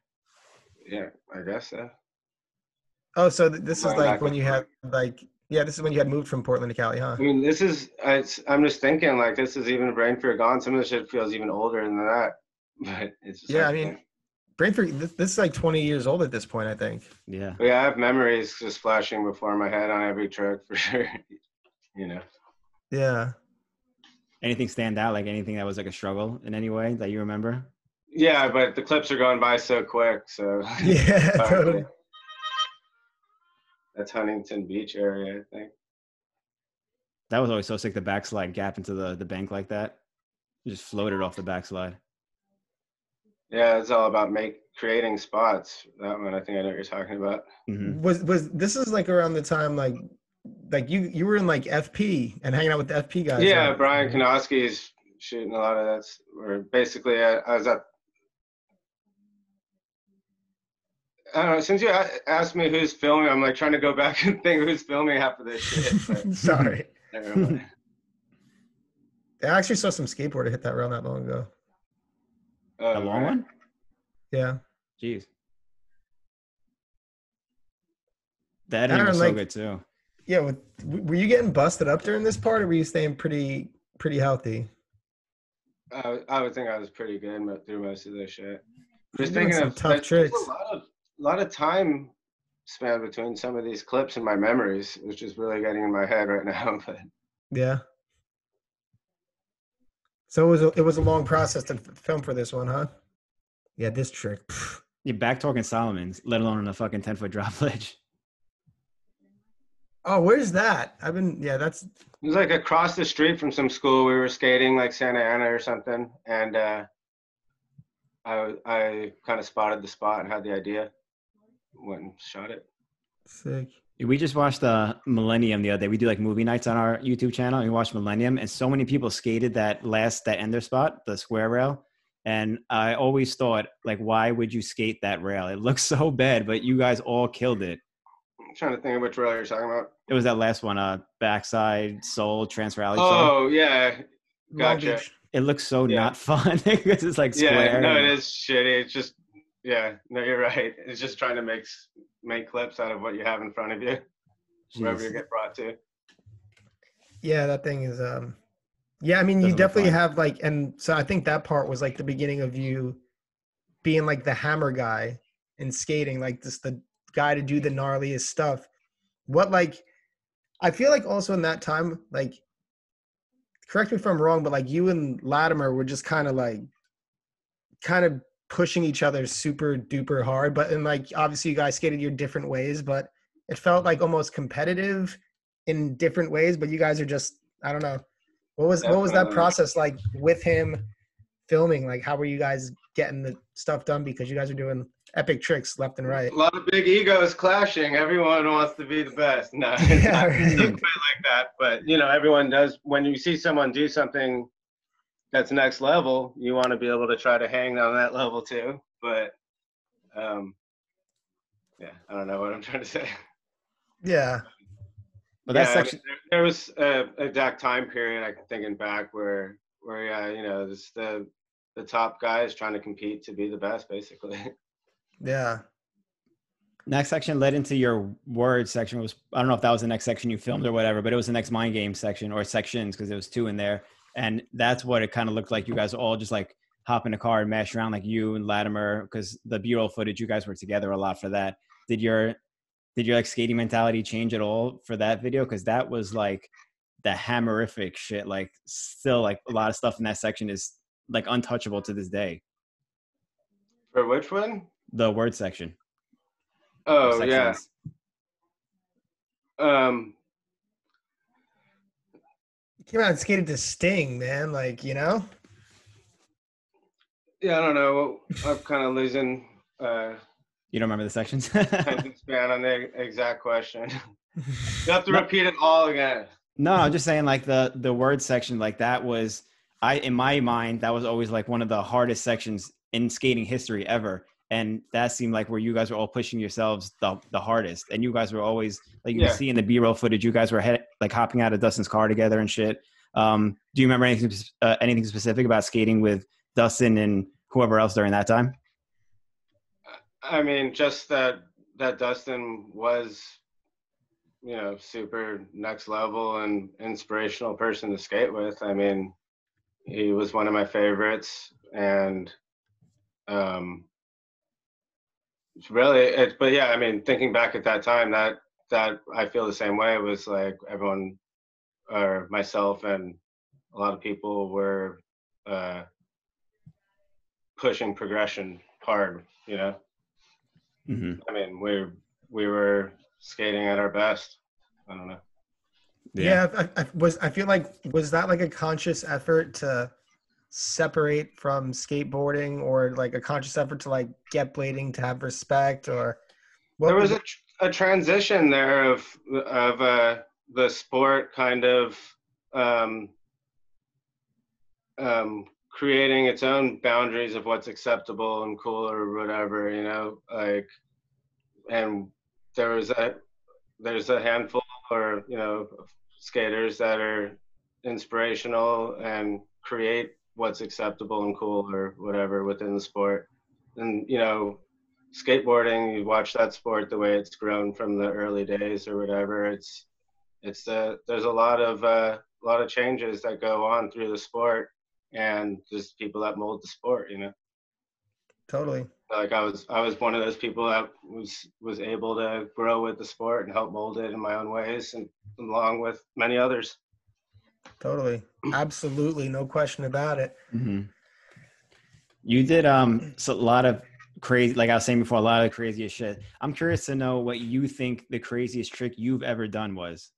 S3: Yeah, I guess so.
S2: Oh, so th- this is like when
S3: and
S2: you had like yeah, this is when you had moved from Portland to Cali, huh?
S3: I mean, this is. I, it's- I'm just thinking like this is even Brain Fear Gone. Some of the shit feels even older than that. But it's just
S2: Yeah,
S3: like,
S2: I mean, Brainford, this, this is like 20 years old at this point, I think.
S1: Yeah.
S3: But yeah, I have memories just flashing before my head on every trick for sure. you know.
S2: Yeah.
S1: Anything stand out? Like anything that was like a struggle in any way that you remember?
S3: Yeah, but the clips are going by so quick. So
S2: Yeah, totally.
S3: that's Huntington Beach area, I think.
S1: That was always so sick. The backslide gap into the the bank like that, you just floated off the backslide.
S3: Yeah, it's all about make creating spots. That one, I think I know what you're talking about.
S1: hmm
S2: Was was this is like around the time like like you you were in like FP and hanging out with the FP guys.
S3: yeah,
S2: right?
S3: Brian is shooting a lot of that's. Or basically, I, I was at. I don't know. Since you asked me who's filming, I'm like trying to go back and think who's filming half of this shit.
S2: Sorry.
S3: never.
S2: I actually saw some skateboarder hit that rail not long ago.
S3: Oh,
S1: A long one?
S2: Yeah.
S1: Jeez. The editing
S2: Aaron,
S1: was so
S2: like-
S1: good too.
S2: Yeah. With, were you getting busted up during this part or were you staying pretty pretty healthy?
S3: I, would- I would think I was pretty good through most of this shit.
S2: You're
S3: Just thinking
S2: some
S3: of
S2: tough
S3: like,
S2: tricks.
S3: A lot of lot of time span between some of these clips and my memories, which is really getting in my head right now. But
S2: Yeah. So it was a, it was a long process to film for this one, huh? Yeah, this trick. pff.
S1: You're back talking Salomons, let alone on a fucking ten foot drop ledge.
S2: Oh, where's that? I've been yeah, that's
S3: It was like across the street from some school. We were skating like Santa Ana or something, and uh, I I kind of spotted the spot and had the idea. Went and shot it.
S2: sick.
S1: We just watched uh, Millennium the other day. We do like movie nights on our YouTube channel. And we watched Millennium, and so many people skated that last that ender spot, the square rail. And I always thought, like, why would you skate that rail? It looks so bad, but you guys all killed it.
S3: I'm trying to think of which rail you're talking about.
S1: It was that last one, uh, backside soul transfer alley. soul.
S3: Oh yeah, Gotcha.
S2: Beach.
S1: It looks so
S3: Yeah.
S1: not fun because it's like square.
S3: yeah. No, it
S1: and-
S3: is shitty. It's just yeah. No, you're right. It's just trying to make make clips out of what you have in front of you, wherever you get brought to.
S2: Yeah, that thing is um yeah, I mean
S1: Doesn't
S2: you definitely have like and so I think that part was like the beginning of you being like the hammer guy in skating, like just the guy to do the gnarliest stuff. What like I feel like also in that time, like correct me if I'm wrong, but like you and Latimer were just kind of like kind of pushing each other super duper hard. But and like obviously you guys skated your different ways, but it felt like almost competitive in different ways. But you guys are just I don't know. What was what was that process like with him filming? Like how were you guys getting the stuff done because you guys are doing epic tricks left and right.
S3: A lot of big egos clashing. Everyone wants to be the best. No, it's, yeah, not, it's not quite like that. But you know, everyone does. When you see someone do something that's next level, you want to be able to try to hang on that level too. But um, yeah, I don't know what I'm trying to say.
S2: Yeah.
S1: But that's yeah, actually
S3: I mean, there, there, was a exact time period. I'm thinking back where where yeah, you know, this the the top guys trying to compete to be the best, basically.
S2: Yeah.
S1: Next section led into your word section was I don't know if that was the next section you filmed or whatever, but it was the next mind game section or sections because there was two in there, and that's what it kind of looked like. You guys all just like hop in the car and mash around like you and Latimer because the B-roll footage you guys were together a lot for that. Did your did your like skating mentality change at all for that video? Because that was like the hammerific shit. Like still like a lot of stuff in that section is like untouchable to this day.
S3: For which one?
S1: The word section.
S3: Oh yeah. Um.
S2: Came out and skated to Sting, man. Like you know.
S3: Yeah, I don't know. I'm kind of losing. Uh,
S1: you don't remember the sections?
S3: I can span on the exact question. you have to repeat it all again.
S1: No, I'm just saying like the the word section, like that was I in my mind that was always like one of the hardest sections in skating history ever and that seemed like where you guys were all pushing yourselves the, the hardest. And you guys were always like you yeah. see in the b-roll footage you guys were head, like hopping out of dustin's car together and shit. Um, do you remember anything uh, anything specific about skating with dustin and whoever else during that time?
S3: I mean just that that dustin was you know super next level and inspirational person to skate with. I mean he was one of my favorites and um it's really it, but yeah i mean thinking back at that time that that i feel the same way. It was like everyone or myself and a lot of people were uh pushing progression hard you know? Mm-hmm. i mean we we were skating at our best. I don't know.
S2: Yeah, yeah I, I was i feel like was that like a conscious effort to separate from skateboarding or like a conscious effort to like get blading to have respect or
S3: there was a, a transition there of of uh the sport kind of um um creating its own boundaries of what's acceptable and cool or whatever you know like and there was a there's a handful or you know skaters that are inspirational and create what's acceptable and cool or whatever within the sport. And you know, skateboarding, you watch that sport the way it's grown from the early days or whatever. It's it's uh, there's a lot of uh, a lot of changes that go on through the sport, and just people that mold the sport. You know.
S2: Totally.
S3: Like I was, I was one of those people that was was able to grow with the sport and help mold it in my own ways, and along with many others.
S2: Totally. Absolutely. No question about it.
S1: Mm-hmm. You did um so a lot of crazy like I was saying before, a lot of the craziest shit. I'm curious to know what you think the craziest trick you've ever done was.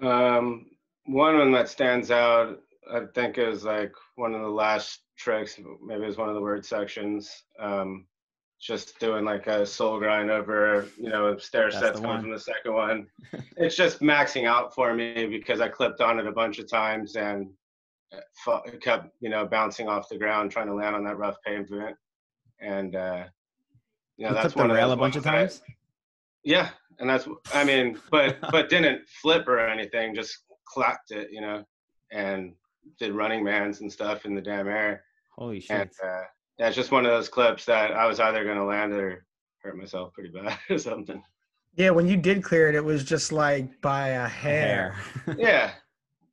S3: Um one that stands out, I think is like one of the last tricks, maybe it was one of the word sections. Um just doing like a soul grind over, you know, stair That's sets coming from the second one. it's just maxing out for me because I clipped on it a bunch of times and it kept, you know, bouncing off the ground, trying to land on that rough pavement. And, uh,
S1: you know, you that's one the rail a bunch of times. I,
S3: yeah. And that's, I mean, but, but didn't flip or anything, just clapped it, you know, and did running mans and stuff in the damn air.
S1: Holy shit.
S3: And, uh, yeah, it's just one of those clips that I was either going to land or hurt myself pretty bad or something.
S2: Yeah, when you did clear it, it was just like by a hair.
S3: yeah,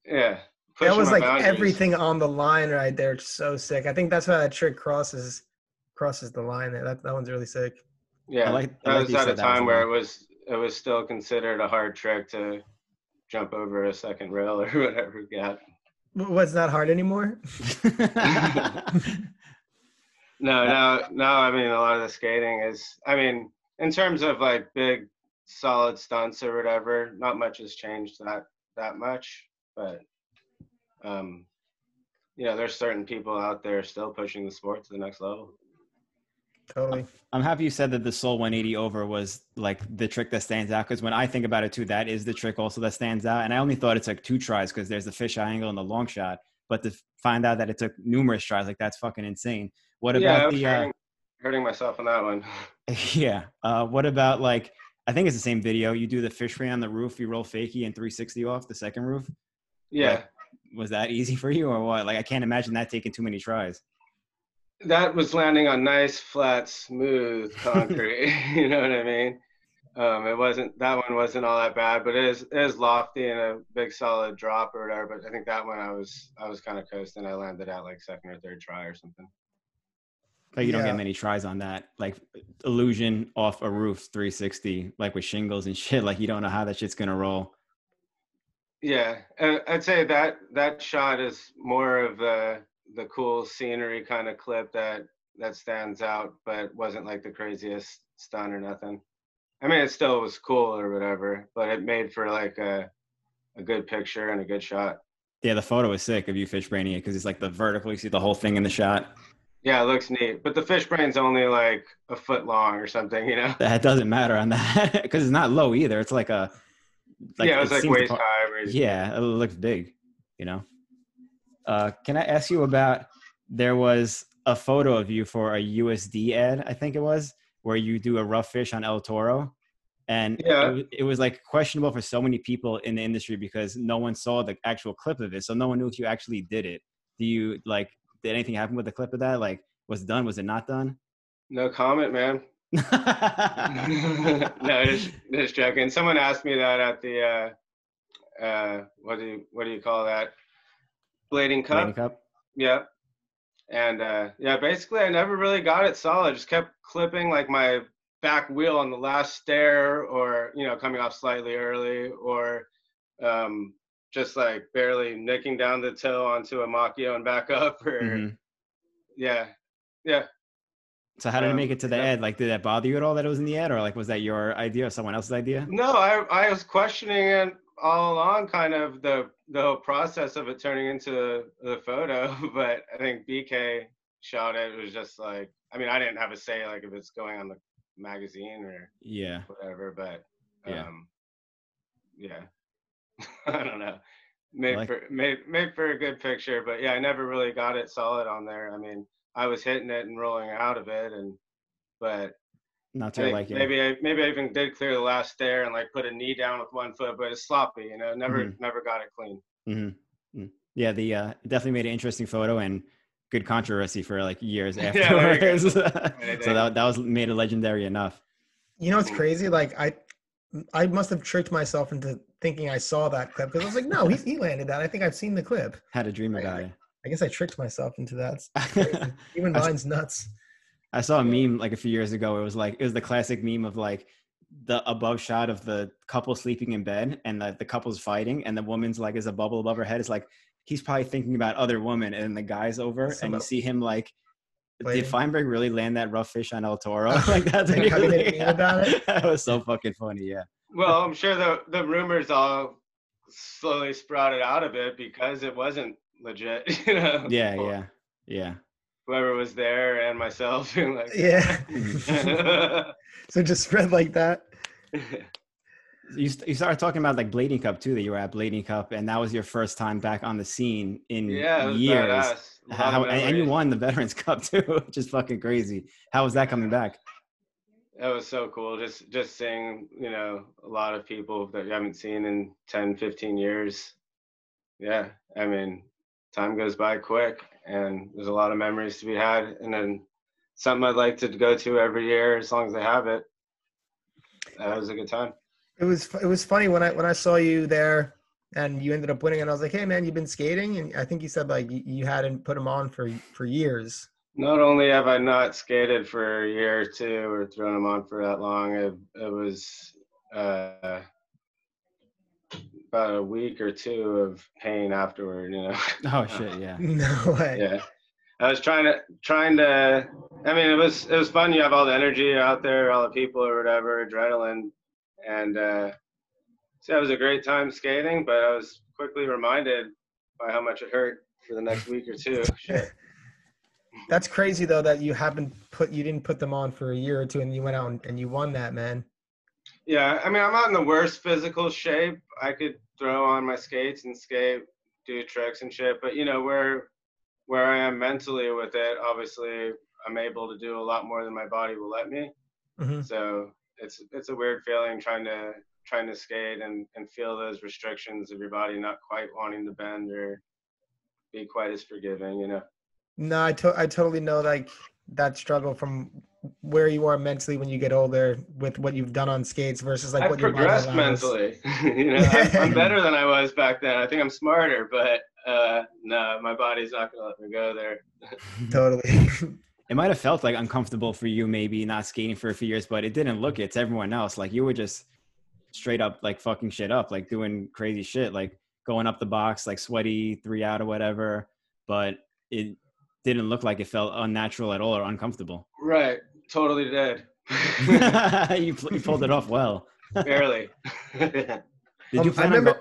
S3: yeah, pushing
S2: was like
S3: boundaries.
S2: everything on the line right there. It's so sick. I think that's why that trick crosses crosses the line there. That that one's really sick.
S3: Yeah,
S1: I like- I
S3: that
S1: like
S3: was at a
S1: said that was
S3: time
S1: a
S3: where it was it was still considered a hard trick to jump over a second rail or whatever gap.
S2: W- What's not hard anymore?
S3: No, no, no. I mean, a lot of the skating is. I mean, in terms of like big, solid stunts or whatever, not much has changed that that much. But, um, you know, there's certain people out there still pushing the sport to the next level.
S2: Totally.
S1: I'm happy you said that the Soul 180 over was like the trick that stands out because when I think about it too, that is the trick also that stands out. And I only thought it's like two tries because there's the fisheye angle and the long shot, but to find out that it took numerous tries, like that's fucking insane. What about the? Uh,
S3: hurting, hurting myself on that one.
S1: yeah. Uh, what about like? I think it's the same video. You do the fish ray on the roof, you roll fakie and 360 off the second roof.
S3: Yeah,
S1: Like, was that easy for you or what? Like I can't imagine that taking too many tries.
S3: that was landing on nice, flat, smooth concrete. you know what I mean? Um, it wasn't that one wasn't all that bad, but it is it is lofty and a big solid drop or whatever. But I think that one I was I was kind of coasting. I landed at like second or third try or something.
S1: But you don't get many tries on that. Like illusion off a roof 360, like with shingles and shit. Like you don't know how that shit's gonna roll.
S3: Yeah, and I'd say that that shot is more of the the cool scenery kind of clip that that stands out, but wasn't like the craziest stun or nothing. I mean, it still was cool or whatever, but it made for like a a good picture and a good shot.
S1: Yeah, the photo is sick of you fish braining it because it's like the vertical. You see the whole thing in the shot.
S3: Yeah, it looks neat, but the fish brain's only like a foot long or something, you know.
S1: That doesn't matter on that because it's not low either. It's like a.
S3: yeah, it was like waist
S1: po-
S3: high. Raised.
S1: Yeah, it looks big. You know. Uh, can I ask you about? There was a photo of you for a USD ad, I think it was, where you do a rough fish on El Toro, and
S3: Yeah.
S1: it, it was like questionable for so many people in the industry because no one saw the actual clip of it, so no one knew if you actually did it. Do you like? Did anything happen with the clip of that? Like, was it done? Was it not done?
S3: No comment, man. no, just just joking. Someone asked me that at the uh, uh, what do you what do you call that? Blading cup.
S1: Blading cup.
S3: Yeah. And uh, yeah, basically, I never really got it solid. Just kept clipping like my back wheel on the last stair, or you know, coming off slightly early, or um, just like barely nicking down the toe onto a Makio and back up, or
S1: Mhm.
S3: yeah, yeah.
S1: So how did it
S3: Um,
S1: make it to the
S3: yeah.
S1: ad? Like, did that bother you at all that it was in the ad, or like was that your idea or someone else's idea?
S3: No, I I was questioning it all along, kind of the the whole process of it turning into the photo. But I think BK shot it. It was just like, I mean, I didn't have a say like if it's going on the magazine or
S1: Yeah.
S3: whatever. But
S1: Yeah.
S3: um, yeah, I don't know. Made
S1: like-
S3: for made made for a good picture, but yeah, I never really got it solid on there. I mean, I was hitting it and rolling out of it, and but
S1: Not
S3: I
S1: to like
S3: maybe I maybe I even did clear the last stair and like put a knee down with one foot, but it's sloppy, you know. Never
S1: Mhm.
S3: never got it clean.
S1: hmm Yeah, the uh, definitely made an interesting photo and good controversy for like years
S3: Yeah, there you go.
S1: afterwards.
S3: Right,
S1: so that that was made it legendary enough.
S2: You know it's crazy? Like I, I must have tricked myself into thinking I saw that clip because I was like, no, he, he landed that. I think I've seen the clip.
S1: Had a dream about it.
S2: I guess I tricked myself into that. Even mine's nuts.
S1: I saw a meme like a few years ago. It was like it was the classic meme of like the above shot of the couple sleeping in bed and the, the couple's fighting and the woman's like is a bubble above her head. It's like he's probably thinking about other women and the guy's over and you see him like did Feinberg really land that rough fish on El Toro? like that's
S2: Like, how did he about it?
S1: That was so fucking funny. Yeah.
S3: Well, I'm sure the the rumors all slowly sprouted out of it because it wasn't legit, you know.
S1: Yeah. Yeah. Yeah.
S3: Whoever was there and myself, being like,
S2: Yeah. So just spread like that.
S1: You, st- you started talking about like Blading Cup too, that you were at Blading Cup, and that was your first time back on the scene in
S3: yeah,
S1: years.
S3: badass.
S1: How, and and you won the Veterans Cup too, which is fucking crazy. How was that coming back?
S3: That was so cool. Just just seeing, you know, a lot of people that you haven't seen in 10, 15 years. Yeah, I mean, time goes by quick and there's a lot of memories to be had and then something I'd like to go to every year as long as I have it. That was a good time.
S2: It was it was funny when I when I saw you there and you ended up winning. And I was like, hey man, you've been skating, and I think you said like you, you hadn't put them on for for years.
S3: Not only have I not skated for a year or two or thrown them on for that long, it, it was uh, about a week or two of pain afterward. You know.
S1: Oh shit, yeah.
S2: No way.
S3: yeah i was trying to trying to i mean it was it was fun you have all the energy out there all the people or whatever adrenaline and uh so it was a great time skating but i was quickly reminded by how much it hurt for the next week or two Shit.
S2: That's crazy though that you haven't put you didn't put them on for a year or two and you went out and, and you won that man.
S3: yeah i mean i'm not in the worst physical shape i could throw on my skates and skate do tricks and shit but you know where where i am mentally with it obviously i'm able to do a lot more than my body will let me
S2: Mhm.
S3: so it's it's a weird feeling trying to trying to skate and and feel those restrictions of your body not quite wanting to bend or be quite as forgiving you know
S2: No, I to- I totally know like that struggle from where you are mentally when you get older with what you've done on skates versus like
S3: i've
S2: what your body
S3: progressed
S2: allows.
S3: mentally you know I'm, I'm better than i was back then i think i'm smarter but uh no my body's not gonna let me go there
S2: Totally.
S1: It might have felt like uncomfortable for you, maybe not skating for a few years, but it didn't look it to everyone else. Like you were just straight up like fucking shit up, like doing crazy shit, like going up the box, like sweaty three out or whatever. But it didn't look like it felt unnatural at all or uncomfortable.
S3: right totally dead
S1: you, pl- you pulled it off well.
S3: barely
S1: Did
S2: Um,
S1: you
S2: I
S1: plan on
S2: remember-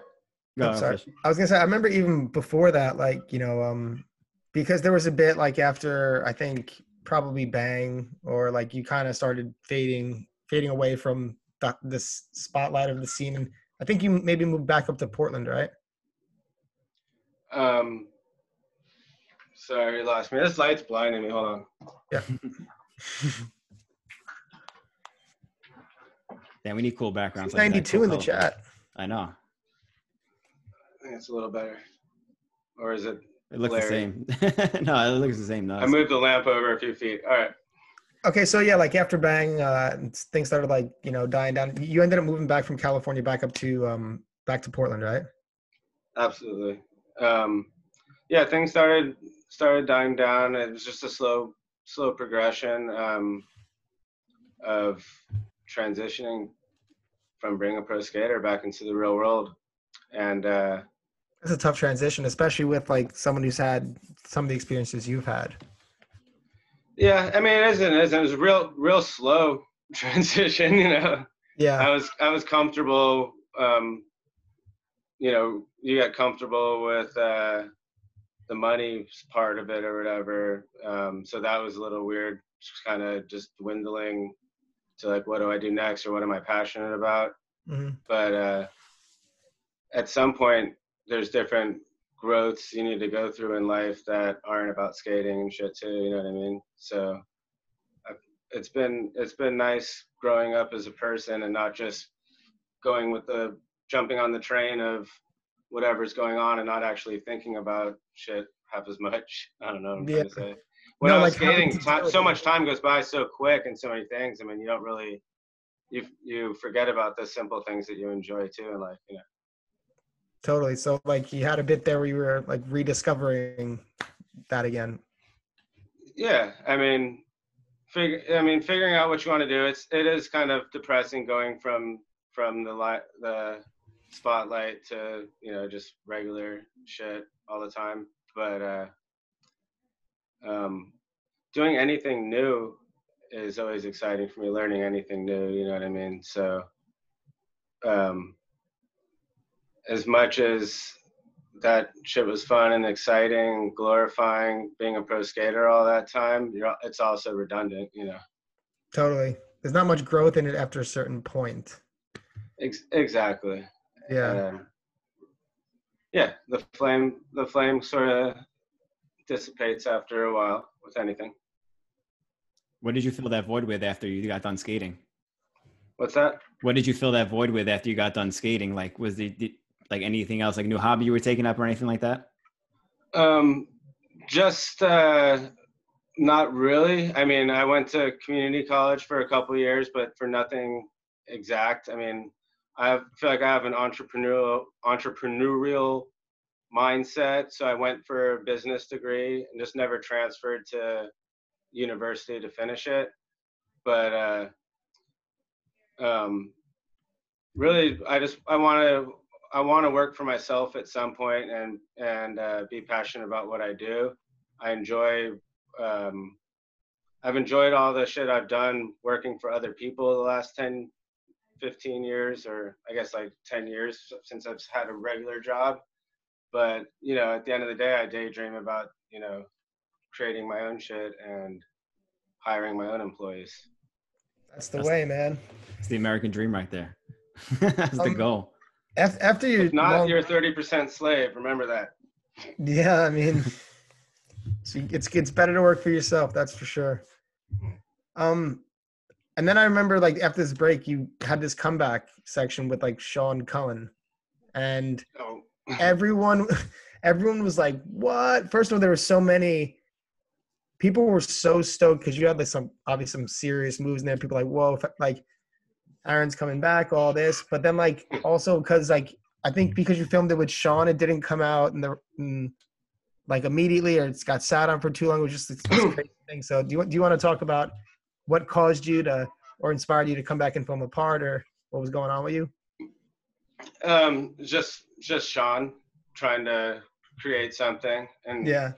S1: go- go
S2: I'm sorry.
S1: Fish.
S2: I was gonna say I remember even before that, like you know, um, because there was a bit like after I think probably Bang or like you kind of started fading, fading away from the, this spotlight of the scene, and I think you maybe moved back up to Portland, right?
S3: um sorry you lost me this light's blinding me hold on
S1: Yeah, Yeah, we need cool backgrounds. like that,
S2: Ninety-two
S1: cool
S2: in the
S1: color.
S2: chat.
S1: I know.
S3: I think it's a little better. Or is it?
S1: It looks the same. no, it looks the same. No,
S3: I moved the lamp over a few feet. All right.
S2: Okay, so yeah, like after Bang, uh, things started like you know dying down. You ended up moving back from California back up to um back to Portland, right?
S3: Absolutely. Um, yeah, things started started dying down. It was just a slow slow progression um, of transitioning from being a pro skater back into the real world. And uh,
S2: It's a tough transition, especially with like someone who's had some of the experiences you've had.
S3: yeah, I mean, it isn't. It isn't. It was a real real slow transition. You know.
S2: Yeah.
S3: I was I was comfortable. Um, you know, you got comfortable with uh, the money part of it or whatever. Um, so that was a little weird, just kind of just dwindling to like, what do I do next, or what am I passionate about?
S2: Mhm.
S3: But uh, at some point, there's different growths you need to go through in life that aren't about skating and shit too. You know what I mean? So I've, it's been it's been nice growing up as a person and not just going with the jumping on the train of whatever's going on and not actually thinking about shit half as much. I don't know what I'm to say. When
S2: No,
S3: I was
S2: like,
S3: skating, time, so much time goes by so quick and so many things. I mean, you don't really you you forget about the simple things that you enjoy too in life. You know.
S2: Totally. So like you had a bit there where you were like rediscovering that again.
S3: Yeah, I mean, figure. I mean, figuring out what you want to do. It's it is kind of depressing going from from the light the spotlight to you know just regular shit all the time. But uh, um, doing anything new is always exciting for me. Learning anything new, you know what I mean. So, um, as much as that shit was fun and exciting, glorifying being a pro skater all that time. You're, it's also redundant, you know.
S2: Totally. There's not much growth in it after a certain point.
S3: Ex- exactly.
S2: Yeah.
S3: Um, yeah, the flame, the flame sort of dissipates after a while with anything.
S1: What did you fill that void with after you got done skating?
S3: What's that?
S1: What did you fill that void with after you got done skating? Like, was the did, like anything else, like a new hobby you were taking up or anything like that?
S3: Um, just uh, not really. I mean, I went to community college for a couple years, but for nothing exact. I mean, I feel like I have an entrepreneurial entrepreneurial mindset. So I went for a business degree and just never transferred to university to finish it. But uh, um, really, I just I want to I want to work for myself at some point and and uh, be passionate about what I do. I enjoy. Um, I've enjoyed all the shit I've done working for other people the last 10, 15 years, or I guess like 10 years since I've had a regular job. But you know, at the end of the day, I daydream about you know creating my own shit and hiring my own employees.
S2: That's the That's way, man.
S1: It's the American dream right there. That's um, the goal.
S2: After you,
S3: if not well, you're thirty percent slave. Remember that.
S2: Yeah, I mean, it's it's better to work for yourself. That's for sure. Um, and then I remember like after this break, you had this comeback section with like Sean Cullen, and oh. everyone, everyone was like, "What?" First of all, there were so many people were so stoked because you had like some obviously some serious moves in there. People like, whoa, like Aaron's coming back, all this. But then like also because like I think because you filmed it with Sean, it didn't come out in the in, like immediately, or it's got sat on for too long. It was just this crazy thing. So do you do you want to talk about what caused you to or inspired you to come back and film a part, or what was going on with you?
S3: Um, just just Sean trying to create something, and
S2: yeah,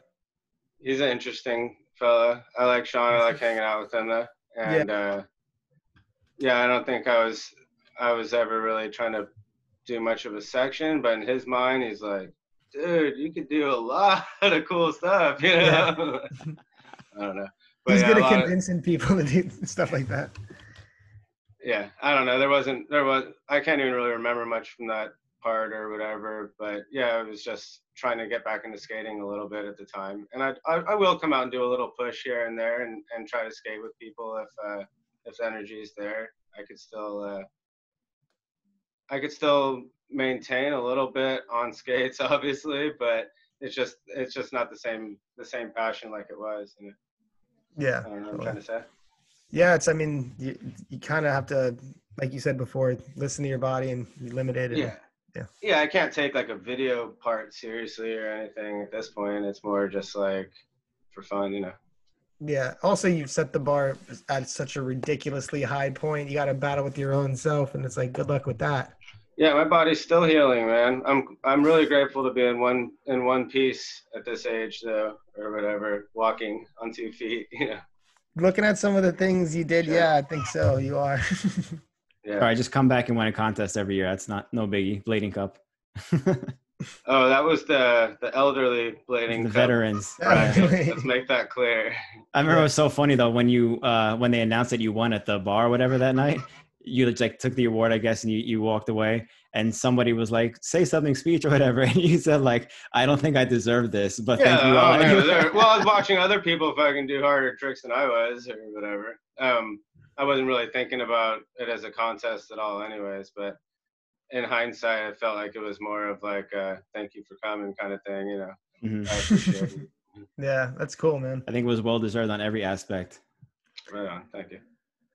S3: he's an interesting fella. I like Sean. I like hanging out with him though. And yeah. uh yeah, I don't think I was I was ever really trying to do much of a section, but in his mind he's like, dude, you could do a lot of cool stuff, you know? Yeah. I don't know.
S2: He's yeah, good at convincing of, people to do stuff like that.
S3: Yeah, I don't know. There wasn't there was I can't even really remember much from that part or whatever. But yeah, I was just trying to get back into skating a little bit at the time. And I, I, I will come out and do a little push here and there and, and try to skate with people if uh, if the energy is there. I could still uh, I could still maintain a little bit on skates, obviously, but it's just it's just not the same the same passion like it was. And
S2: yeah,
S3: I don't know what I'm trying to say.
S2: Yeah, it's. I mean, you you kind of have to, like you said before, listen to your body and be limited. And,
S3: yeah yeah yeah i can't take like a video part seriously or anything at this point it's more just like for fun you know
S2: yeah also you set the bar at such a ridiculously high point you got to battle with your own self and it's like good luck with that
S3: yeah my body's still healing man i'm i'm really grateful to be in one in one piece at this age though or whatever walking on two feet you know
S2: looking at some of the things you did sure. yeah i think so you are
S1: Yeah. All right, just come back and win a contest every year. That's not no biggie. Blading Cup.
S3: oh, that was the the elderly blading.
S1: The cup. veterans.
S3: Right. Let's make that clear.
S1: I remember yeah. it was so funny though when you uh when they announced that you won at the bar or whatever that night. You like took the award, I guess, and you, you walked away. And somebody was like, "Say something, speech or whatever." And you said like, "I don't think I deserve this, but yeah, thank you."
S3: All. well, I was watching other people fucking do harder tricks than I was, or whatever. Um, I wasn't really thinking about it as a contest at all, anyways. But in hindsight, I felt like it was more of like a "thank you for coming" kind of thing, you know.
S2: Mm-hmm. yeah, that's cool, man.
S1: I think it was well deserved on every aspect.
S3: Right on. Thank you.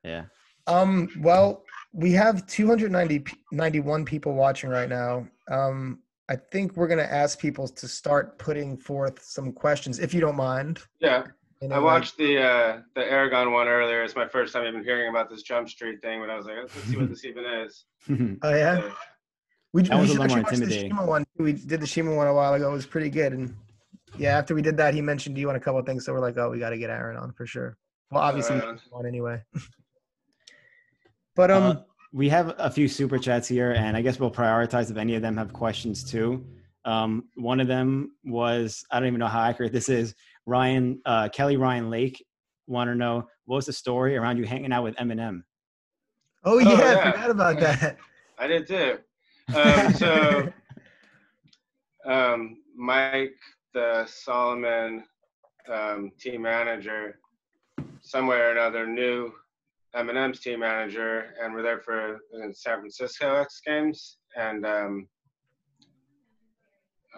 S1: Yeah.
S2: Um. Well, we have 290 91 people watching right now. Um. I think we're gonna ask people to start putting forth some questions, if you don't mind.
S3: Yeah. I watched the uh, the Aragon one earlier. It's my first time even hearing about this Jump Street thing, but I was like, let's see what this even is.
S2: oh yeah. So, we, that we was a little more intimidating. The Shima one. We did the Shima one a while ago. It was pretty good. And yeah, after we did that, he mentioned you on a couple of things. So we're like, oh, we got to get Aaron on for sure. Well, obviously, uh, on anyway. but um, uh,
S1: we have a few super chats here, and I guess we'll prioritize if any of them have questions too. Um, one of them was I don't even know how accurate this is. Ryan uh, Kelly Ryan Lake want to know what was the story around you hanging out with Eminem?
S2: Oh yeah, oh, yeah. I forgot about that.
S3: I did too. Um, so um, Mike, the Salomon um, team manager, somewhere or another knew Eminem's team manager, and we're there for the San Francisco X Games, and um,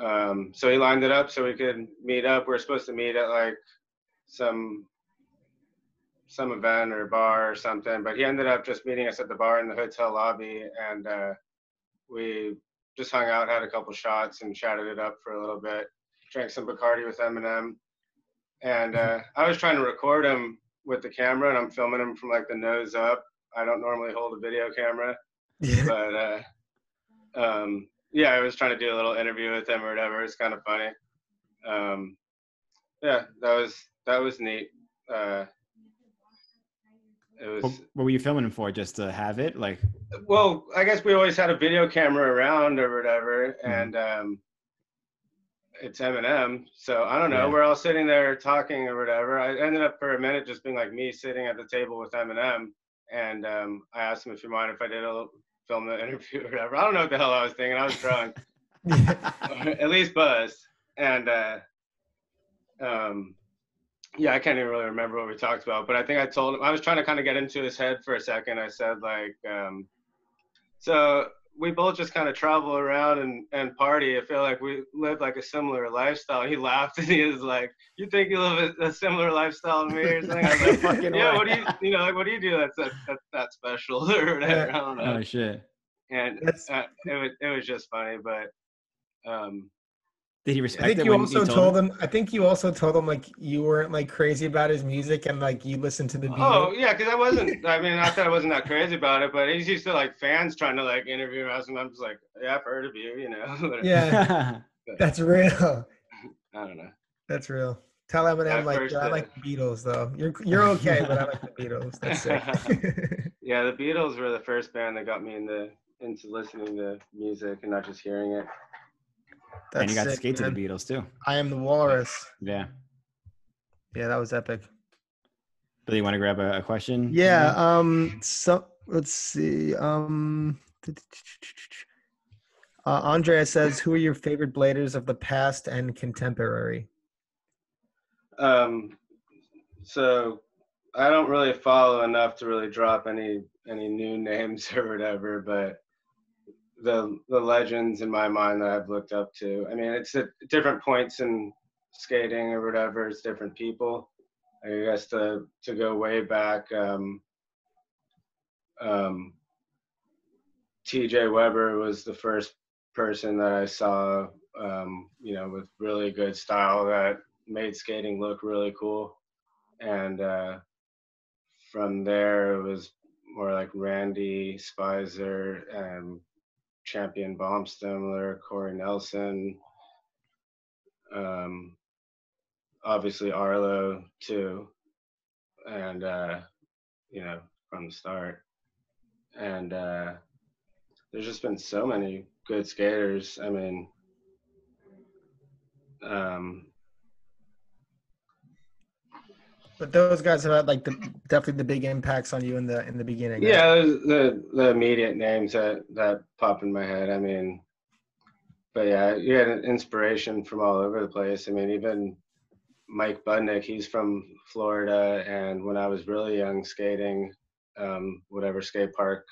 S3: um, so he lined it up so we could meet up. We are supposed to meet at like some some event or bar or something, but he ended up just meeting us at the bar in the hotel lobby, and uh, we just hung out, had a couple shots, and chatted it up for a little bit. Drank some Bacardi with Eminem, and uh, I was trying to record him with the camera, and I'm filming him from like the nose up. I don't normally hold a video camera,
S2: Yeah.
S3: but uh, um, yeah, I was trying to do a little interview with him or whatever. It's kind of funny. Um, yeah, that was that was neat. Uh, it was
S1: What, what were you filming him for? Just to have it? Like,
S3: well, I guess we always had a video camera around or whatever,
S1: Mhm.
S3: and um, it's Eminem. So I don't know.
S1: Yeah.
S3: We're all sitting there talking or whatever. I ended up for a minute just being like me sitting at the table with Eminem, and um, I asked him if you mind if I did a little, film the interview or whatever. I don't know what the hell I was thinking. I was drunk, at least buzzed, and uh, um, yeah, I can't even really remember what we talked about, but I think I told him I was trying to kind of get into his head for a second. I said like, um, so we both just kind of travel around and, and party. I feel like we live like a similar lifestyle. He laughed and he was like, "You think you live a, a similar lifestyle to me or something?" I was like,
S1: Fucking
S3: "Yeah,
S1: way.
S3: what do you you know like what do you do that's that, that, that special or whatever?" I don't know.
S1: oh shit.
S3: And uh, it was it was just funny, but um,
S1: Did he
S2: I think
S1: it
S2: you
S1: when
S2: also
S1: you
S2: told him. I think you also told him like you weren't like crazy about his music and like you listened to the beat.
S3: Oh yeah, because I wasn't. I mean, I thought I wasn't that crazy about it, but he's used to like fans trying to like interview me. and I'm just like, yeah, I've heard of you, you know. But
S2: yeah, that's real.
S3: I don't know.
S2: That's real. Tell Eminem
S3: At
S2: like I
S3: uh,
S2: like the Beatles though. You're you're okay, but I like the Beatles. That's sick.
S3: Yeah, the Beatles were the first band that got me into into listening to music and not just hearing it.
S2: That's
S1: and you got to skate
S2: man.
S1: to the Beatles too.
S2: I am the Walrus.
S1: Yeah.
S2: Yeah, that was epic.
S1: Billy, you want to grab a, a question?
S2: Yeah. Um. So let's see. Um. Uh, Andrea says, "Who are your favorite bladers of the past and contemporary?"
S3: Um, so I don't really follow enough to really drop any any new names or whatever, but the the legends in my mind that I've looked up to. I mean, it's at different points in skating or whatever. It's different people. I guess to to go way back. Um, um, T.J. Weber was the first person that I saw, um, you know, with really good style that made skating look really cool. And uh, from there, it was more like Randy Spizer and Champion Baumstimler, Corey Nelson, um, obviously Arlo too, and uh, you know from the start. And uh, there's just been so many good skaters. I mean, um,
S2: But those guys have had like the definitely the big impacts on you in the in the beginning. right?
S3: Yeah, the the immediate names that that pop in my head. I mean, but yeah, you had inspiration from all over the place. I mean, even Mike Budnick, he's from Florida, and when I was really young skating, um, whatever skate park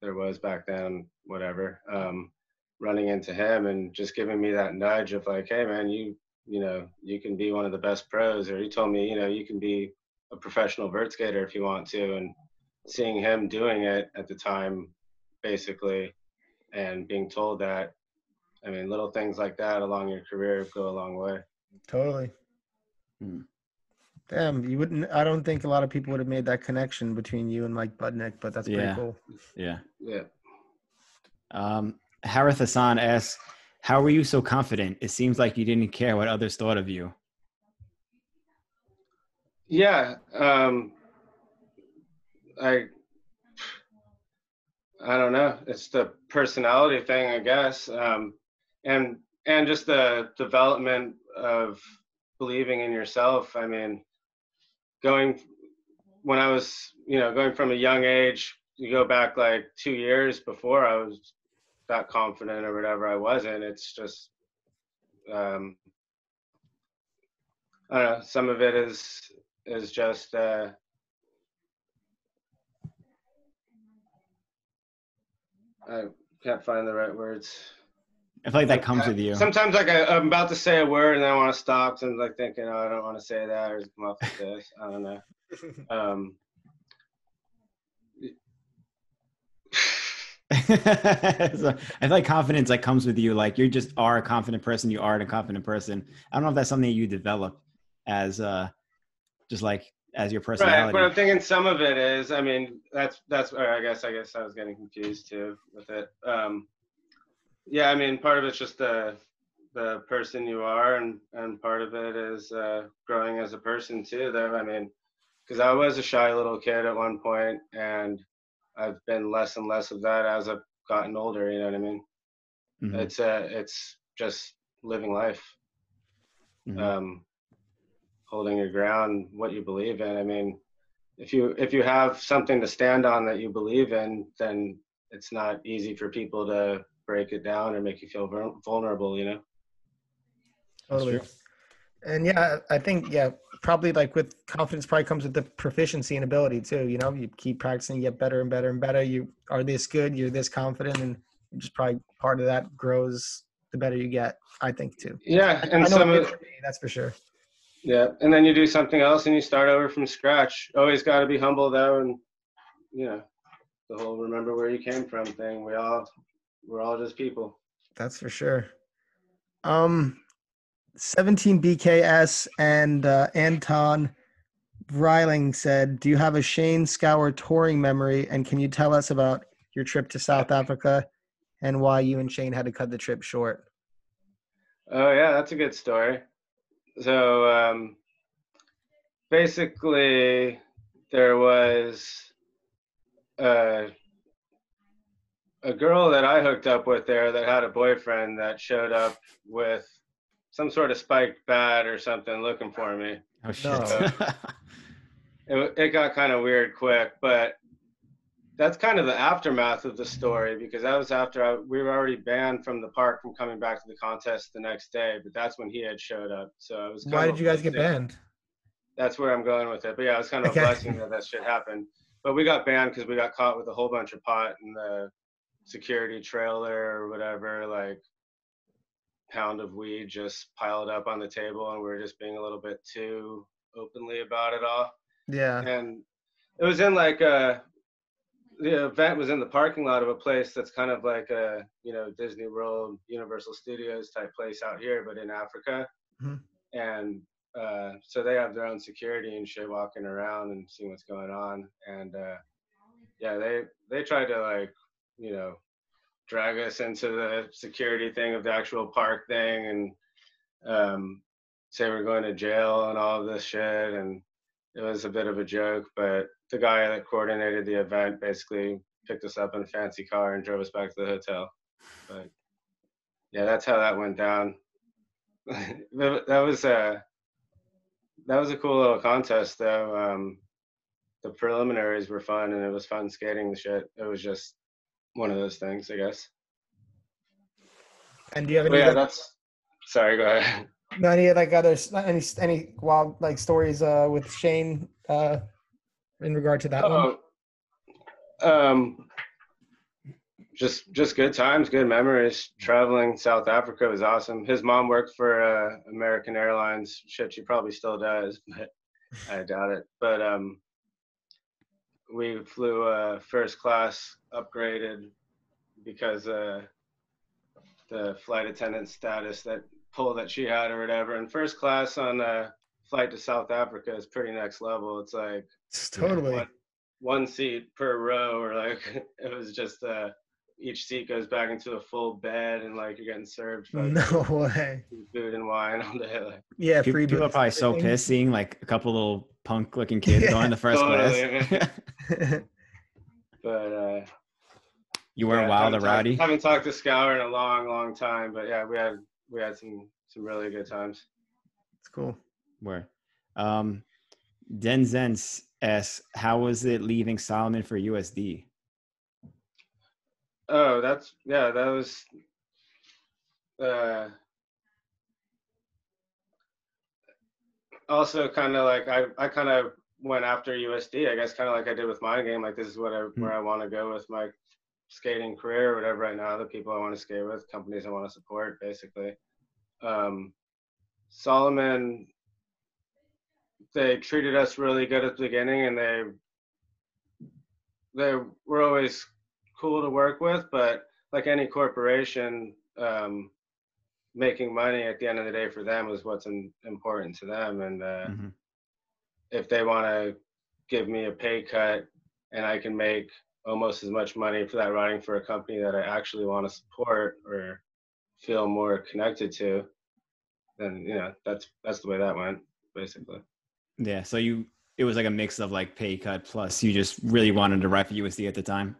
S3: there was back then, whatever, um, running into him and just giving me that nudge of like, hey man, you you know you can be one of the best pros, or he told me, you know, you can be a professional vert skater if you want to, and seeing him doing it at the time, basically, and being told that, I mean, little things like that along your career go a long way.
S2: Totally.
S1: Hmm.
S2: Damn, you wouldn't. I don't think a lot of people would have made that connection between you and Mike Budnick, but that's pretty
S1: Yeah.
S2: cool.
S1: Yeah.
S3: Yeah.
S1: Um, Harith Hassan asks, "How were you so confident? It seems like you didn't care what others thought of you."
S3: Yeah. Um, I I don't know. It's the personality thing, I guess, um, and and just the development of believing in yourself. I mean, going when I was, you know, going from a young age, you go back like two years before I was that confident or whatever. I wasn't. It's just, um, I don't know. Some of it is is just. Uh, I can't find the right words.
S1: I feel like that comes with you.
S3: Sometimes, like I, I'm about to say a word and then I want to stop, and like thinking, "Oh, I don't want to say that," or come up with this. I don't know. Um,
S1: so I feel like confidence like comes with you. Like you just are a confident person. You are a confident person. I don't know if that's something you develop as uh just like as your personality.
S3: Right, but I'm thinking some of it is. I mean, that's that's. I guess I guess I was getting confused too with it. Um, yeah, I mean, part of it's just the the person you are, and and part of it is uh, growing as a person too. Though I mean, because I was a shy little kid at one point, and I've been less and less of that as I've gotten older. You know what I mean? Mm-hmm. It's uh, it's just living life, mm-hmm. um, holding your ground, what you believe in. I mean, if you if you have something to stand on that you believe in, then it's not easy for people to break it down or make you feel vulnerable. You know?
S2: Totally. And yeah, I think yeah, probably like with confidence probably comes with the proficiency and ability too. You know, you keep practicing, you get better and better and better. You are this good, you're this confident, and just probably part of that grows the better you get. I think too.
S3: Yeah, and some of
S2: me, that's for sure.
S3: Yeah, and then you do something else and you start over from scratch. Always got to be humble though, and you know, the whole remember where you came from thing. We all we're all just people.
S2: That's for sure. Um, 17 BKS and uh, Anton Reiling said, Do you have a Shane Scour touring memory? And can you tell us about your trip to South Africa and why you and Shane had to cut the trip short?
S3: Oh, yeah, that's a good story. So um, basically, there was a, a girl that I hooked up with there that had a boyfriend that showed up with some sort of spiked bat or something looking for me.
S1: Oh shit! So
S3: it it got kind of weird quick, but that's kind of the aftermath of the story because that was after I, we were already banned from the park from coming back to the contest the next day. But that's when he had showed up. So it was.
S2: Why did you guys get banned?
S3: That's where I'm going with it. But yeah, it was kind of okay. a blessing that that shit happened. But we got banned because we got caught with a whole bunch of pot in the security trailer or whatever. Like pound of weed just piled up on the table and we are just being a little bit too openly about it all.
S2: Yeah.
S3: And it was in like a the event was in the parking lot of a place that's kind of like a you know Disney World, Universal Studios type place out here, but in Africa. Mm-hmm. And uh, so they have their own security and shit walking around and seeing what's going on. And uh, yeah, they they tried to like you know drag us into the security thing of the actual park thing and um, say we're going to jail and all of this shit. And it was a bit of a joke, but the guy that coordinated the event basically picked us up in a fancy car and drove us back to the hotel. But yeah, that's how that went down. that was a that was a cool little contest though. Um, the preliminaries were fun and it was fun skating the shit. It was just one of those things, I guess.
S2: And do you have any?
S3: yeah, other, that's. Sorry, go ahead.
S2: No, any like other any any wild like stories uh, with Shane uh, in regard to that one?
S3: Oh, um, just just good times, good memories. Traveling South Africa was awesome. His mom worked for uh, American Airlines. Shit, she probably still does, but I doubt it. But um, we flew uh, first class upgraded because uh, the flight attendant status that pull that she had or whatever. And first class on a flight to South Africa is pretty next level. It's like it's
S2: totally
S3: one, one seat per row, or like it was just uh, each seat goes back into a full bed, and like you're getting served.
S2: no way.
S3: Food and wine all day. Like
S2: yeah,
S1: people, people are probably so pissed seeing like a couple little punk looking kids yeah, going the first totally, class.
S3: but uh,
S1: you were yeah, wild or rowdy.
S3: haven't talked to Scour in a long, long time, but yeah, we had we had some some really good times.
S2: It's cool.
S1: Where, um, Denzens asks, how was it leaving Salomon for USD?
S3: Oh, that's yeah, that was. Uh, also kind of like I, I kind of went after USD, I guess kind of like I did with my game. Like this is what I, mm-hmm. where I want to go with my skating career or whatever right now, the people I want to skate with, companies I want to support, basically. Um, Salomon, they treated us really good at the beginning and they they were always cool to work with, but like any corporation, um, making money at the end of the day for them is what's in, important to them. And uh,
S1: hmm
S3: if they want to give me a pay cut and I can make almost as much money for that riding for a company that I actually want to support or feel more connected to, then you know that's that's the way that went basically.
S1: Yeah. So you, it was like a mix of like pay cut plus you just really wanted to ride for USD at the time.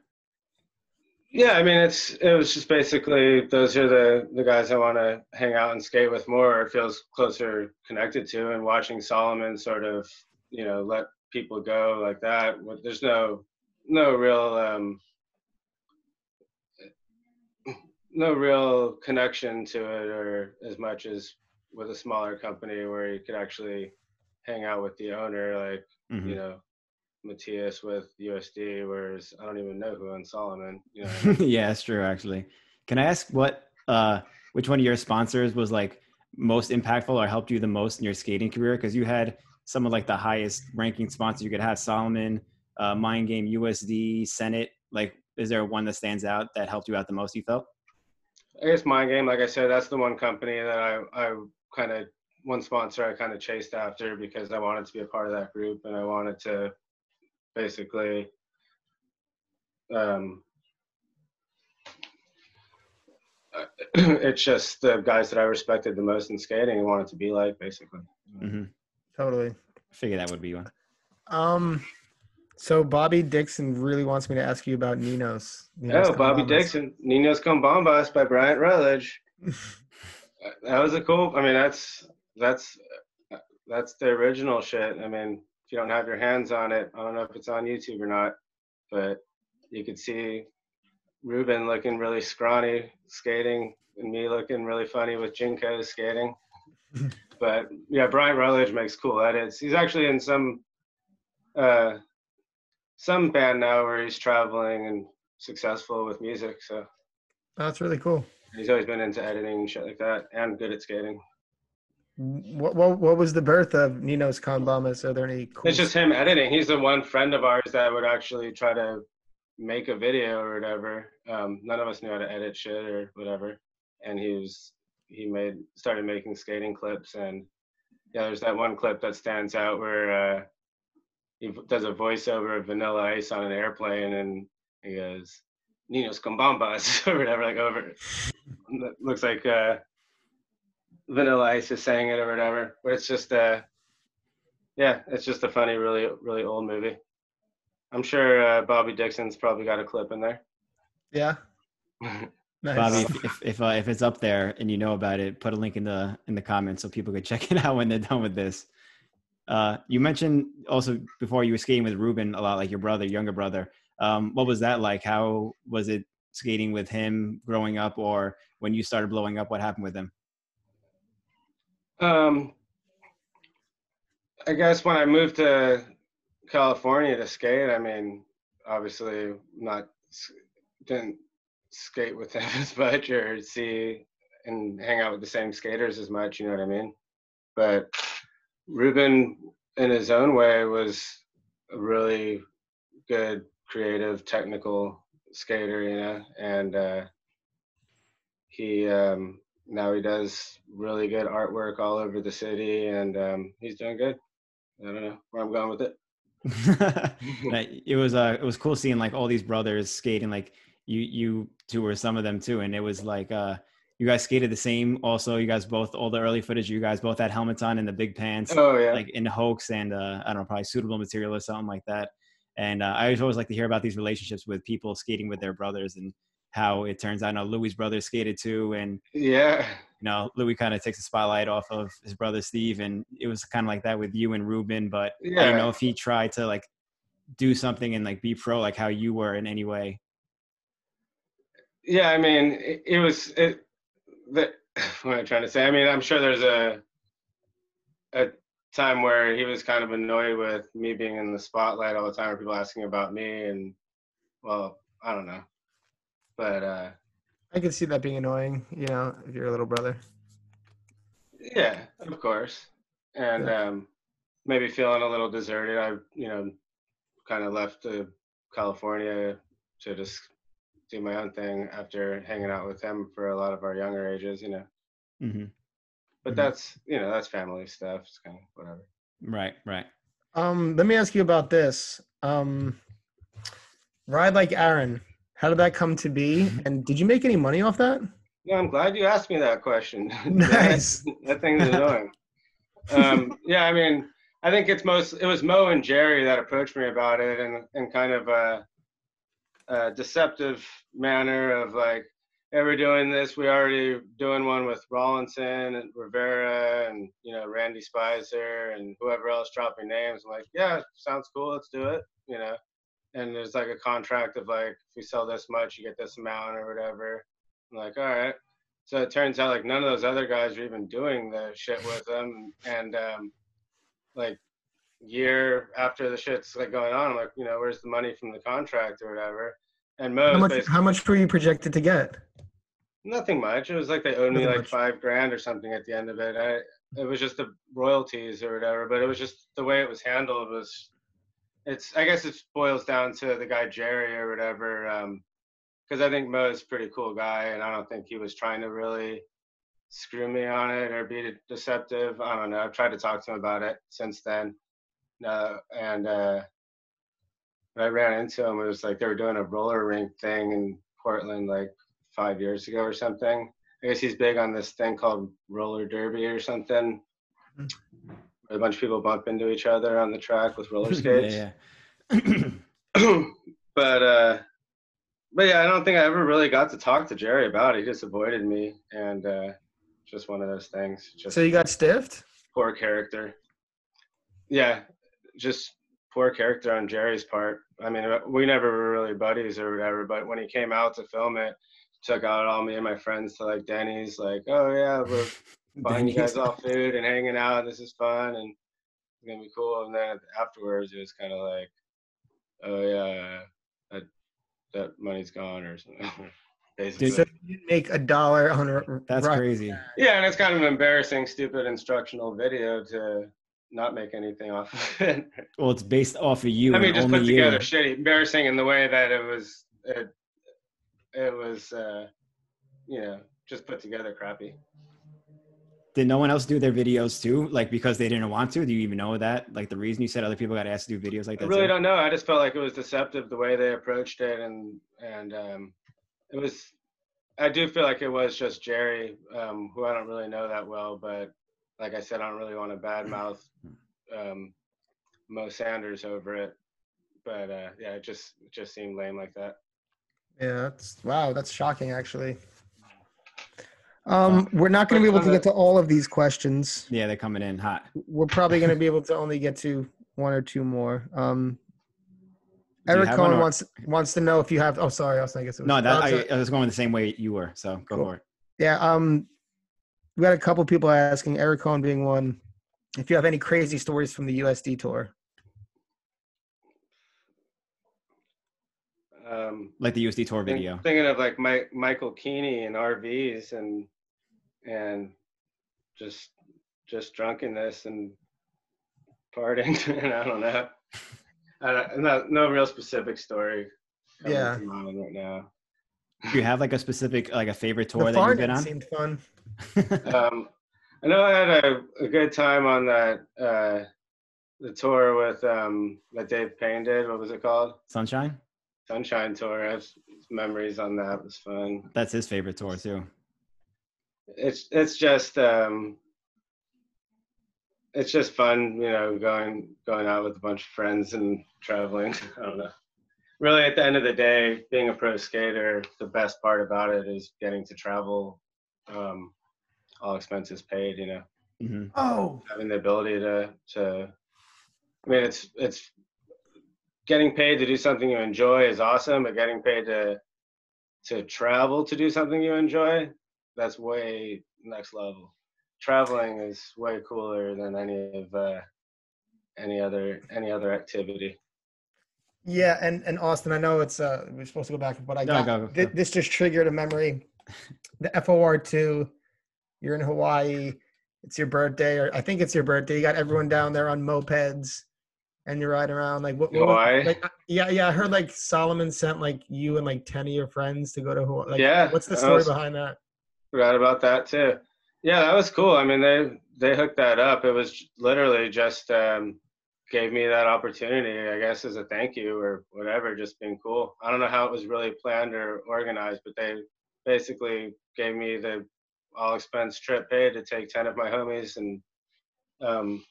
S3: Yeah, I mean it's it was just basically those are the the guys I want to hang out and skate with more. It feels closer connected to, and watching Salomon sort of you know let people go like that. There's no no real um, no real connection to it, or as much as with a smaller company where you could actually hang out with the owner, like
S1: Mhm.
S3: you know Matthias with USD, whereas I don't even know who owns Salomon. You know,
S1: yeah, that's true. Actually, can I ask what, uh, which one of your sponsors was like most impactful or helped you the most in your skating career? Because you had some of like the highest ranking sponsors you could have: Salomon, uh, Mind Game, USD, Senate. Like, is there one that stands out that helped you out the most? You felt?
S3: I guess Mind Game, like I said, that's the one company that I, I kind of, one sponsor I kind of chased after because I wanted to be a part of that group and I wanted to basically, um, it's just the guys that I respected the most in skating and wanted to be like, basically.
S1: Mm-hmm.
S2: Totally.
S1: I figure that would be one.
S2: Um, so Bobby Dixon really wants me to ask you about Ninos. Ninos
S3: Oh, Bobby
S2: Cambambas.
S3: Dixon, Ninos Con Bombas by Bryant Rutledge. that was a cool. I mean, that's that's that's the original shit. I mean, if you don't have your hands on it, I don't know if it's on YouTube or not, but you could see Ruben looking really scrawny skating, and me looking really funny with Jinko skating. but yeah, Bryant Rutledge makes cool edits. He's actually in some uh, some band now where he's traveling and successful with music. So
S2: That's really cool.
S3: he's always been into editing and shit like that, and good at skating.
S2: What, what what was the birth of Ninos Con Bombas? Are there any cool
S3: It's just him editing. He's the one friend of ours that would actually try to make a video or whatever. Um, none of us knew how to edit shit or whatever, and he was he made started making skating clips and yeah, there's that one clip that stands out where uh, he does a voiceover of Vanilla Ice on an airplane and he goes Ninos Con Bombas or whatever like over. It looks like uh, Vanilla Ice is saying it or whatever, but it's just uh yeah, it's just a funny, really, really old movie. I'm sure uh, Bobby Dixon's probably got a clip in there.
S2: Yeah. Nice.
S1: Bobby, if if if, uh, if it's up there and you know about it, put a link in the in the comments so people can check it out when they're done with this. Uh, you mentioned also before you were skating with Ruben a lot, like your brother, younger brother. Um, what was that like? How was it skating with him growing up, or when you started blowing up? What happened with him?
S3: Um, I guess when I moved to California to skate, I mean, obviously not didn't skate with them as much or see and hang out with the same skaters as much. You know what I mean? But Ruben, in his own way, was a really good, creative, technical skater. You know, and uh, he um, now he does really good artwork all over the city, and um, he's doing good. I don't know where I'm going with it.
S1: It was uh it was cool seeing like all these brothers skating like you you two were some of them too and it was like uh you guys skated the same also you guys both all the early footage you guys both had helmets on and the big pants
S3: Oh yeah,
S1: like in hoax and uh i don't know probably suitable material or something like that and uh, i always like to hear about these relationships with people skating with their brothers and how it turns out you know, louis brothers skated too and
S3: yeah.
S1: you know, Louis kind of takes the spotlight off of his brother Steve, and it was kind of like that with you and Ruben. But I don't know if he tried to like do something and like be pro, like how you were in any way.
S3: Yeah, I mean, it, it was it. The, what am I trying to say? I mean, I'm sure there's a a time where he was kind of annoyed with me being in the spotlight all the time, or people asking about me, and well, I don't know, but uh,
S2: I can see that being annoying, you know, if you're a little brother.
S3: yeah, of course, and um, maybe feeling a little deserted. I, you know, kind of left to California to just do my own thing after hanging out with him for a lot of our younger ages, you know.
S1: hmm
S3: But
S1: Mhm.
S3: that's you know that's family stuff. It's kind of whatever.
S1: Right, right.
S2: Um, let me ask you about this. Um, ride like Aaron. How did that come to be? And did you make any money off that?
S3: Yeah, I'm glad you asked me that question.
S2: Nice.
S3: that thing's annoying. um, yeah, I mean, I think it's most. It was Mo and Jerry that approached me about it, and in kind of a, a deceptive manner of like, "Hey, we're doing this. We already doing one with Rawlinson and Rivera, and you know Randy Spizer and whoever else dropping names." I'm like, "Yeah, sounds cool. Let's do it." You know, and there's like a contract of like, if we sell this much, you get this amount or whatever. I'm like, all right. So it turns out like none of those other guys are even doing the shit with them. And um, like year after the shit's like going on, I'm like, you know, where's the money from the contract or whatever? And
S2: How much? How much were you projected to get?
S3: nothing much. It was like they owed me like
S2: much.
S3: five grand or something at the end of it. I it was just the royalties or whatever, but it was just the way it was handled was it's I guess it boils down to the guy Jerry or whatever. Um because I think Mo's a pretty cool guy and I don't think he was trying to really screw me on it or be deceptive. I don't know. I've tried to talk to him about it since then. No, and uh I ran into him, it was like they were doing a roller rink thing in Portland like five years ago or something. I guess he's big on this thing called roller derby or something.
S2: Mhm.
S3: Where a bunch of people bump into each other on the track with roller skates.
S1: yeah, yeah.
S3: but uh but yeah, I don't think I ever really got to talk to Jerry about it. He just avoided me and uh just one of those things. Just
S2: So you got stiffed?
S3: poor character. Yeah, just poor character on Jerry's part. I mean, we never were really buddies or whatever, but when he came out to film it, took out all me and my friends to like Denny's, like, oh yeah, we're buying you guys all food and hanging out. This is fun and it's gonna be cool. And then afterwards, it was kind of like, oh yeah, uh, that that money's gone or something. Basically.
S2: So you make a dollar on a
S1: That's
S2: ride.
S1: crazy.
S3: Yeah, and it's kind of an embarrassing, stupid instructional video to not make anything off of it.
S1: Well, it's based off of you.
S3: I mean, just
S1: only
S3: put
S1: you.
S3: together shitty, embarrassing in the way that it was. It, it was, uh, you know, just put together crappy.
S1: Did no one else do their videos too? Like because they didn't want to? Do you even know that? Like the reason you said other people got asked to do videos like that?
S3: I really
S1: too?
S3: don't know. I just felt like it was deceptive the way they approached it, and and um, it was. I do feel like it was just Jerry, um, who I don't really know that well, but like I said, I don't really want to badmouth um, Mo Sanders over it. But uh, yeah, it just it just seemed lame like that.
S2: Yeah, that's wow, that's shocking actually. Um, we're not going to be able to get to all of these questions.
S1: Yeah, they're coming in hot.
S2: We're probably going to be able to only get to one or two more. Um, Eric Cohen
S1: or-
S2: wants wants to know if you have. Oh, sorry, I was I guess it was.
S1: No, that
S2: oh,
S1: I. I was going the same way you were. So go
S2: Cool.
S1: for it.
S2: yeah. Um, we got a couple people asking. Eric Cohen being one. If you have any crazy stories from the USD tour.
S3: Um,
S1: Like the USD tour
S3: think-
S1: video.
S3: Thinking of like Mike, Michael Keeney and RVs and and just just drunkenness and partying and I don't know. I don't, no, no real specific story.
S2: Yeah.
S3: right now.
S1: Do you have like a specific like a favorite tour
S2: the
S1: that you've been on?
S2: seemed fun.
S3: Um, I know I had a, a good time on that uh, the tour with um, that Dave Payne did. What was it called?
S1: Sunshine?
S3: Sunshine Tour. I have memories on that. It was fun.
S1: That's his favorite tour too.
S3: it's it's just um it's just fun you know going going out with a bunch of friends and traveling i don't know really at the end of the day being a pro skater the best part about it is getting to travel um all expenses paid you know.
S1: Hmm
S2: Oh,
S3: having the ability to to i mean it's it's getting paid to do something you enjoy is awesome but getting paid to to travel to do something you enjoy that's way next level. Traveling is way cooler than any of uh any other any other activity.
S2: Yeah, and and Austin, I know it's uh we're supposed to go back, but I
S1: No,
S2: got
S1: go,
S2: thi-
S1: go.
S2: this just triggered a memory. The FOR two, you're in Hawaii. It's your birthday, or I think it's your birthday. You got everyone down there on mopeds. and you're riding around like what, what
S3: Hawaii?
S2: like uh, yeah yeah i heard like salomon sent like you and like 10 of your friends to go to hawaii like,
S3: Yeah,
S2: what's the story
S3: was-
S2: behind that
S3: Forgot about that too. Yeah, that was cool. I mean, they they hooked that up. It was literally just um, gave me that opportunity, I guess, as a thank you or whatever. Just being cool. I don't know how it was really planned or organized, but they basically gave me the all expense trip paid to take ten of my homies and um,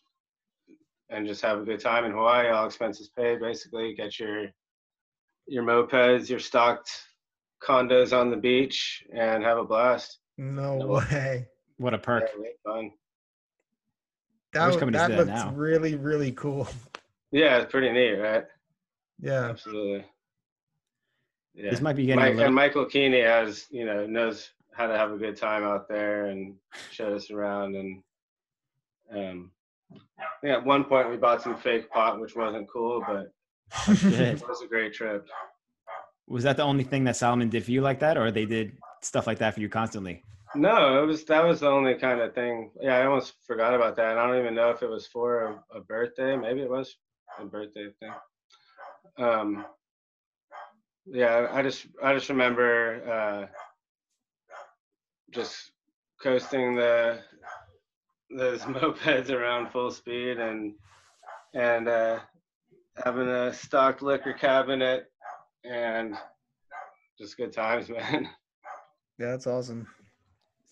S3: and just have a good time in Hawaii. All expenses paid, basically. Get your your mopeds, your stocked condos on the beach, and have a blast.
S2: no
S3: No.
S2: way
S1: What a perk.
S3: Yeah, really fun.
S2: that, w- that
S1: that
S2: looks
S1: now.
S2: really really cool
S3: Yeah, it's pretty neat, right?
S2: yeah
S3: Absolutely. Yeah.
S1: This might be getting
S3: Mike,
S1: a little.
S3: and Michael Keeney has, you know, knows how to have a good time out there and showed us around. And um, think at one point we bought some fake pot, which wasn't cool, but it was a great trip.
S1: Was that the only thing that Salomon did for you like that, or they did stuff like that for you constantly?
S3: No, it was that was the only kind of thing. Yeah, I almost forgot about that. And I don't even know if it was for a, a birthday. Maybe it was a birthday thing. Um, yeah, I just I just remember uh, just coasting the those mopeds around full speed and and uh, having a stocked liquor cabinet and just good times, man.
S2: yeah that's awesome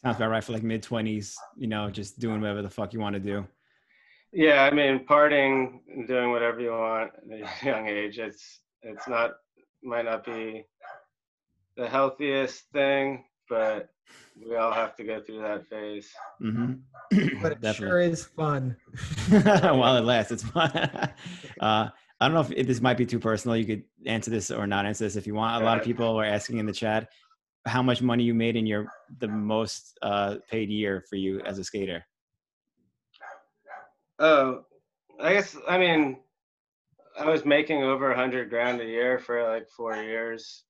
S1: Sounds about right for like mid twenties. You know, just doing whatever the fuck you want to do.
S3: Yeah, I mean, partying and doing whatever you want at a young age. It's it's not might not be the healthiest thing, but we all have to go through that phase.
S1: hmm
S2: but it sure is fun
S1: While it lasts, it's fun. uh, I don't know if, if this might be too personal. You could answer this or not answer this if you want. A lot of people are asking in the chat how much money you made in your the most uh, paid year for you as a skater.
S3: Oh, I guess I mean, I was making over a hundred grand a year for like four years.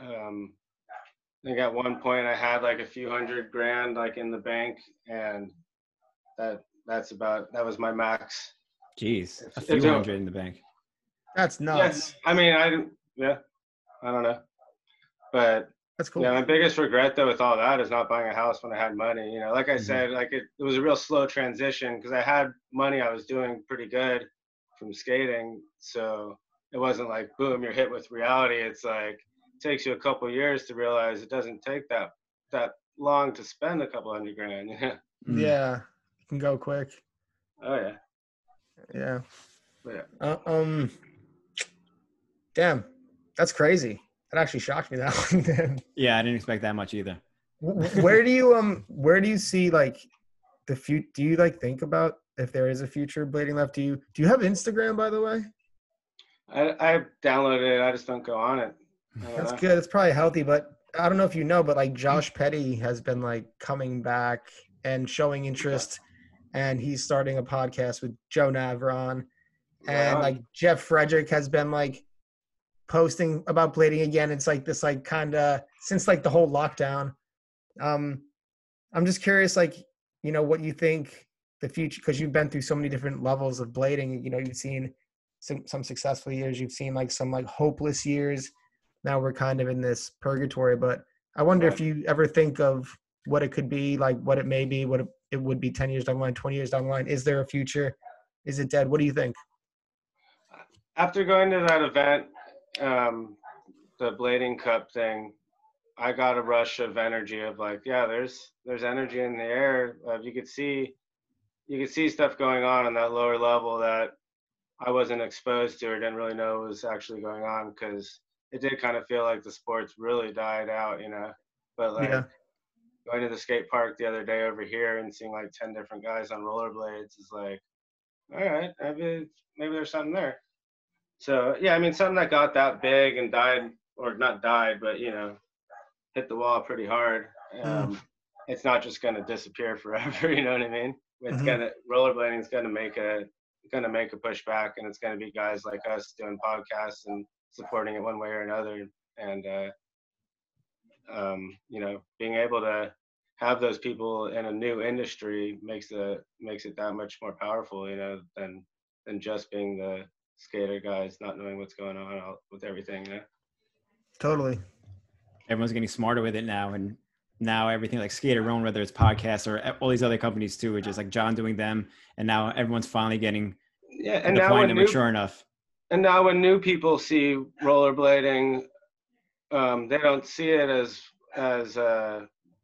S3: Um, I think at one point I had like a few hundred grand like in the bank, and that that's about that was my max.
S1: Jeez, a few
S3: if you-
S1: hundred in the bank.
S2: that's nuts
S3: Yes, I mean, I yeah, I don't know, but
S2: that's cool
S3: yeah, my biggest regret though with all that is not buying a house when I had money. You know, like I
S1: Mhm.
S3: said, like it, it was a real slow transition because I had money, I was doing pretty good from skating, so it wasn't like boom, you're hit with reality. It's like it takes you a couple years to realize it doesn't take that that long to spend a couple hundred grand. Yeah.
S1: Mm.
S2: yeah it can go quick
S3: Oh yeah.
S2: yeah
S3: Yeah.
S2: Uh, um damn that's crazy that actually shocked me that one damn.
S1: Yeah, I didn't expect that much either.
S2: W- w- where do you um where do you see like the future do you like think about if there is a future blading left do you do you have instagram by the way
S3: I I downloaded it. I just don't go on it.
S2: That's
S3: know.
S2: good it's probably healthy but i don't know if you know but like josh petty has been like coming back and showing interest and he's starting a podcast with joe navron and
S3: on.
S2: like jeff frederick has been like posting about blading again it's like this like kind of since like the whole lockdown um i'm just curious like you know what you think the future because you've been through so many different levels of blading you know you've seen some some successful years. You've seen like some like hopeless years. Now we're kind of in this purgatory but i wonder if you ever think of what it could be like what it may be what it, it would be 10 years down the line 20 years down the line. Is there a future? Is it dead? What do you think?
S3: After going to that event, um, the blading cup thing, I got a rush of energy of like, yeah, there's there's energy in the air. Uh, you could see, you could see stuff going on on that lower level that I wasn't exposed to or didn't really know what was actually going on because it did kind of feel like the sports really died out, you know. But like
S2: Yeah.
S3: going to the skate park the other day over here and seeing like ten different guys on rollerblades is like, all right, maybe maybe there's something there. So yeah, I mean something that got that big and died or not died, but you know, hit the wall pretty hard. Um, It's not just gonna disappear forever. You know what I mean? It's
S2: Mhm.
S3: gonna rollerblading is gonna make a gonna make a pushback, and it's gonna be guys like us doing podcasts and supporting it one way or another, and uh, um, you know, being able to have those people in a new industry makes the makes it that much more powerful, you know, than than just being the skater guys not knowing what's going on with everything. You know?
S2: Totally.
S1: Everyone's getting smarter with it now, and now everything like Skater Own, whether it's podcasts or all these other companies too, which is like John doing them, and now everyone's finally getting
S3: yeah, and
S1: the
S3: now
S1: point
S3: when new,
S1: mature enough.
S3: and now when new people see rollerblading, um, they don't see it as as uh,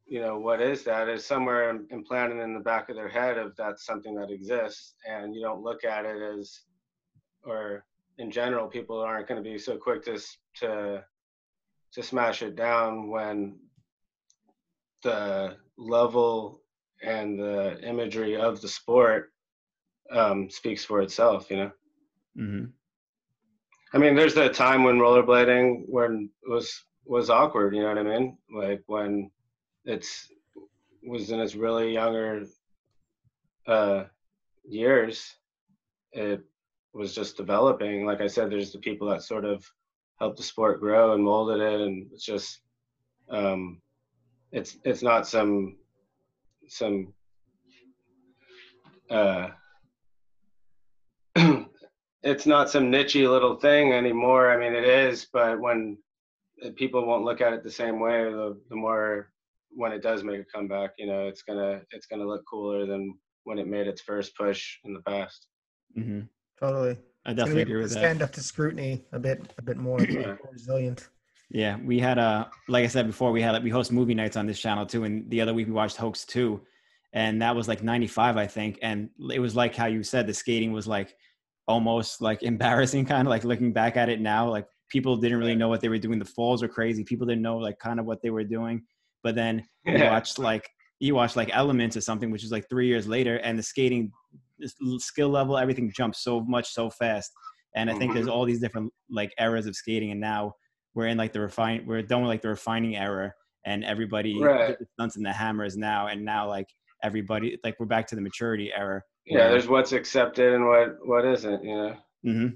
S3: you know what is that is somewhere implanted in the back of their head of that's something that exists, and you don't look at it as or in general people aren't going to be so quick to to to smash it down when the level and the imagery of the sport um, speaks for itself you know
S1: hmm
S3: I mean, there's the time when rollerblading when was was awkward. You know what I mean? Like when it's was in its really younger uh, years, it was just developing. Like I said, there's the people that sort of helped the sport grow and molded it, and it's just um, it's it's not some some uh, it's not some nichey little thing anymore. I mean, it is, but when uh, people won't look at it the same way, the, the more when it does make a comeback, you know, it's gonna it's gonna look cooler than when it made its first push in the past.
S1: hmm
S2: Totally.
S1: I
S2: It's gonna
S1: definitely agree with
S2: to
S1: that.
S2: stand up to scrutiny a bit, a bit more, more resilient.
S1: Yeah, we had a like I said before, we had we host movie nights on this channel too, and the other week we watched Hoax two, and that was like '95, I think, and it was like how you said the skating was like almost like embarrassing, kind of like looking back at it now, like people didn't really know what they were doing. The falls were crazy. People didn't know like kind of what they were doing, but then you watched like you watched like Elements or something, which is like three years later, and the skating skill level, everything jumped so much so fast. And I think there's mm-hmm. all these different like eras of skating, and now we're in like the refine, we're done with like the refining era, and everybody
S3: Right.
S1: did the stunts and the hammers now, and now like everybody like we're back to the maturity era.
S3: Yeah, there's what's accepted and what what isn't. You know.
S1: mm-hmm.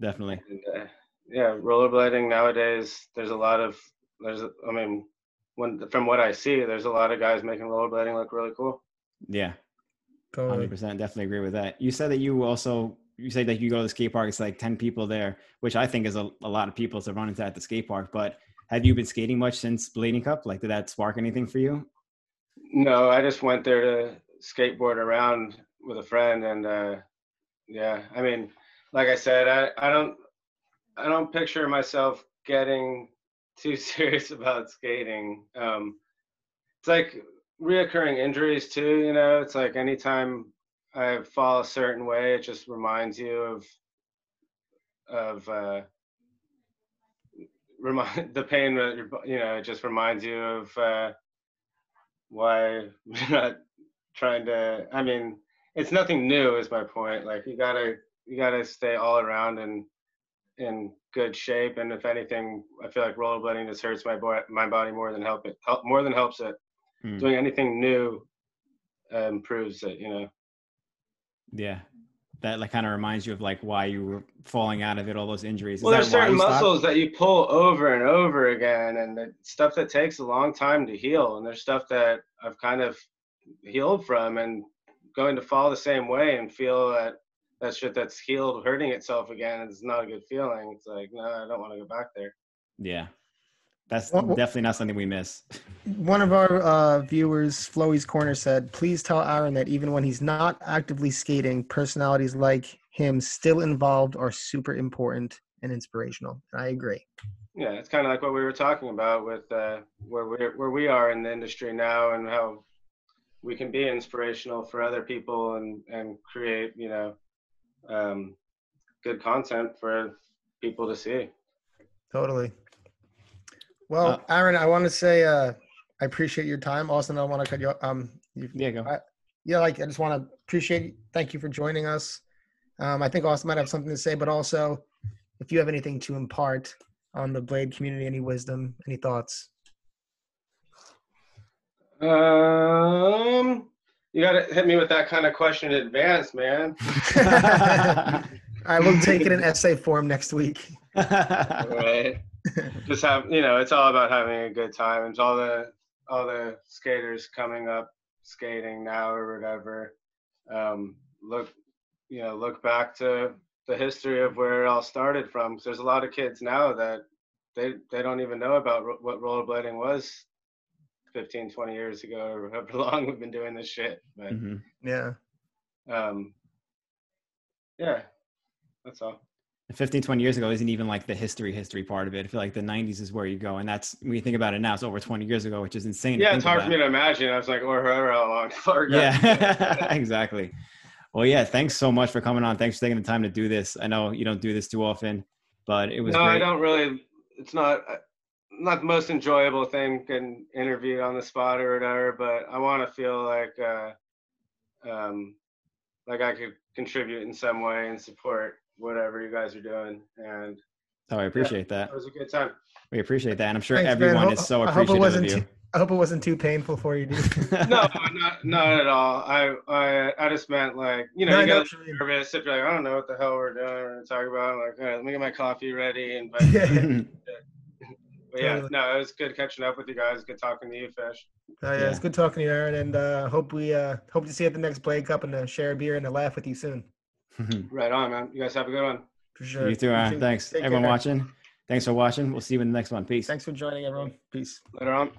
S1: Definitely.
S3: And, uh, yeah, rollerblading nowadays. There's a lot of there's. i mean, when from what I see, there's a lot of guys making rollerblading look really cool.
S1: Yeah.
S2: Totally.
S1: Hundred percent, definitely agree with that. You said that you also you say that you go to the skate park. It's like ten people there, which I think is a, a lot of people to run into at the skate park. But have you been skating much since Blading Cup? Like, did that spark anything for you?
S3: No, I just went there to skateboard around with a friend, and uh, yeah, I mean, like I said, I, I don't I don't picture myself getting too serious about skating. Um, it's like reoccurring injuries too. You know, it's like anytime I fall a certain way, it just reminds you of of uh, remind the pain that you're, know, it just reminds you of. Uh, why you're not trying to i mean it's nothing new is my point like you gotta you gotta stay all around and in good shape and if anything i feel like rollerblading just hurts my boy my body more than help it help more than helps it
S1: Hmm.
S3: doing anything new uh, improves it you know
S1: Yeah, that like kind of reminds you of like why you were falling out of it, all those injuries. Is
S3: well there's certain
S1: you stopped?
S3: muscles that you pull over and over again and the stuff that takes a long time to heal and there's stuff that i've kind of healed from and going to fall the same way and feel that that shit that's healed hurting itself again is not a good feeling it's like no i don't want to go back there
S1: Yeah, that's
S2: What- what-
S1: definitely not something we miss.
S2: One of our uh, viewers, Floey's Corner, said, "Please tell Aaron that even when he's not actively skating, personalities like him still involved are super important and inspirational." And I agree.
S3: yeah it's kind of like what we were talking about with uh, where we where we are in the industry now and how we can be inspirational for other people and and create you know um, good content for people to see
S2: Totally. Well,
S1: Uh,
S2: Aaron, I want to say uh, I appreciate your time. Austin, I want to cut you. off. Um, you,
S1: Yeah, go.
S2: I- yeah, like I just want to appreciate. Thank you for joining us. Um, I think Austin might have something to say, but also, if you have anything to impart on the Blade community, any wisdom, any thoughts?
S3: Um, you gotta hit me with that kind of question in advance, man.
S2: I will take it in essay form next week.
S3: right. Just have you know, it's all about having a good time. It's all the all the skaters coming up skating now or whatever. Um, look, you know, look back to the history of where it all started from. 'Cause there's a lot of kids now that they they don't even know about ro- what rollerblading was 15, 20 years ago, or however long we've been doing this shit. But
S1: Mhm.
S2: Yeah.
S3: um, yeah, that's all.
S1: 15 20 years ago isn't even like the history history part of it i feel like the 90s is where you go and that's when you think about it now it's over 20 years ago which is insane
S3: Yeah, it's hard
S1: about.
S3: for me to imagine. I was like, or however how long
S1: yeah exactly well yeah thanks so much for coming on thanks for taking the time to do this i know you don't do this too often but it was
S3: no, I don't really. It's not uh, not the most enjoyable thing getting interviewed on the spot or whatever. But I want to feel like uh, um, like I could contribute in some way and support whatever you guys are doing. And
S1: so i appreciate that
S3: it was a good time.
S1: we appreciate that and i'm sure
S2: Thanks,
S1: everyone
S2: Ho-
S1: is so
S2: I hope it
S1: appreciative
S2: wasn't
S1: of you
S2: too, I hope it wasn't too painful for you, dude.
S3: No, not not at all. I I I just meant like you know
S2: No, I
S3: you
S2: know
S3: get
S2: what you
S3: nervous if you're like I don't know what the hell we're doing or talking about. I'm like, all right, let me get my coffee ready and but,
S2: yeah.
S3: but yeah,
S2: Totally.
S3: no, it was good catching up with you guys. Good talking to you, Fish.
S2: Oh, yeah, it's
S1: Yeah.
S2: good talking to you, Aaron, and uh, hope we uh, hope to see you at the next Blade Cup and to share a beer and to laugh with you soon. Mm-hmm.
S3: Right on, man. You guys have a good one.
S2: For sure.
S1: you too Aaron. thanks
S2: Take
S1: everyone
S2: care.
S1: watching thanks for watching we'll see you in the next one peace
S2: Thanks for joining, everyone. Peace.
S3: Later on.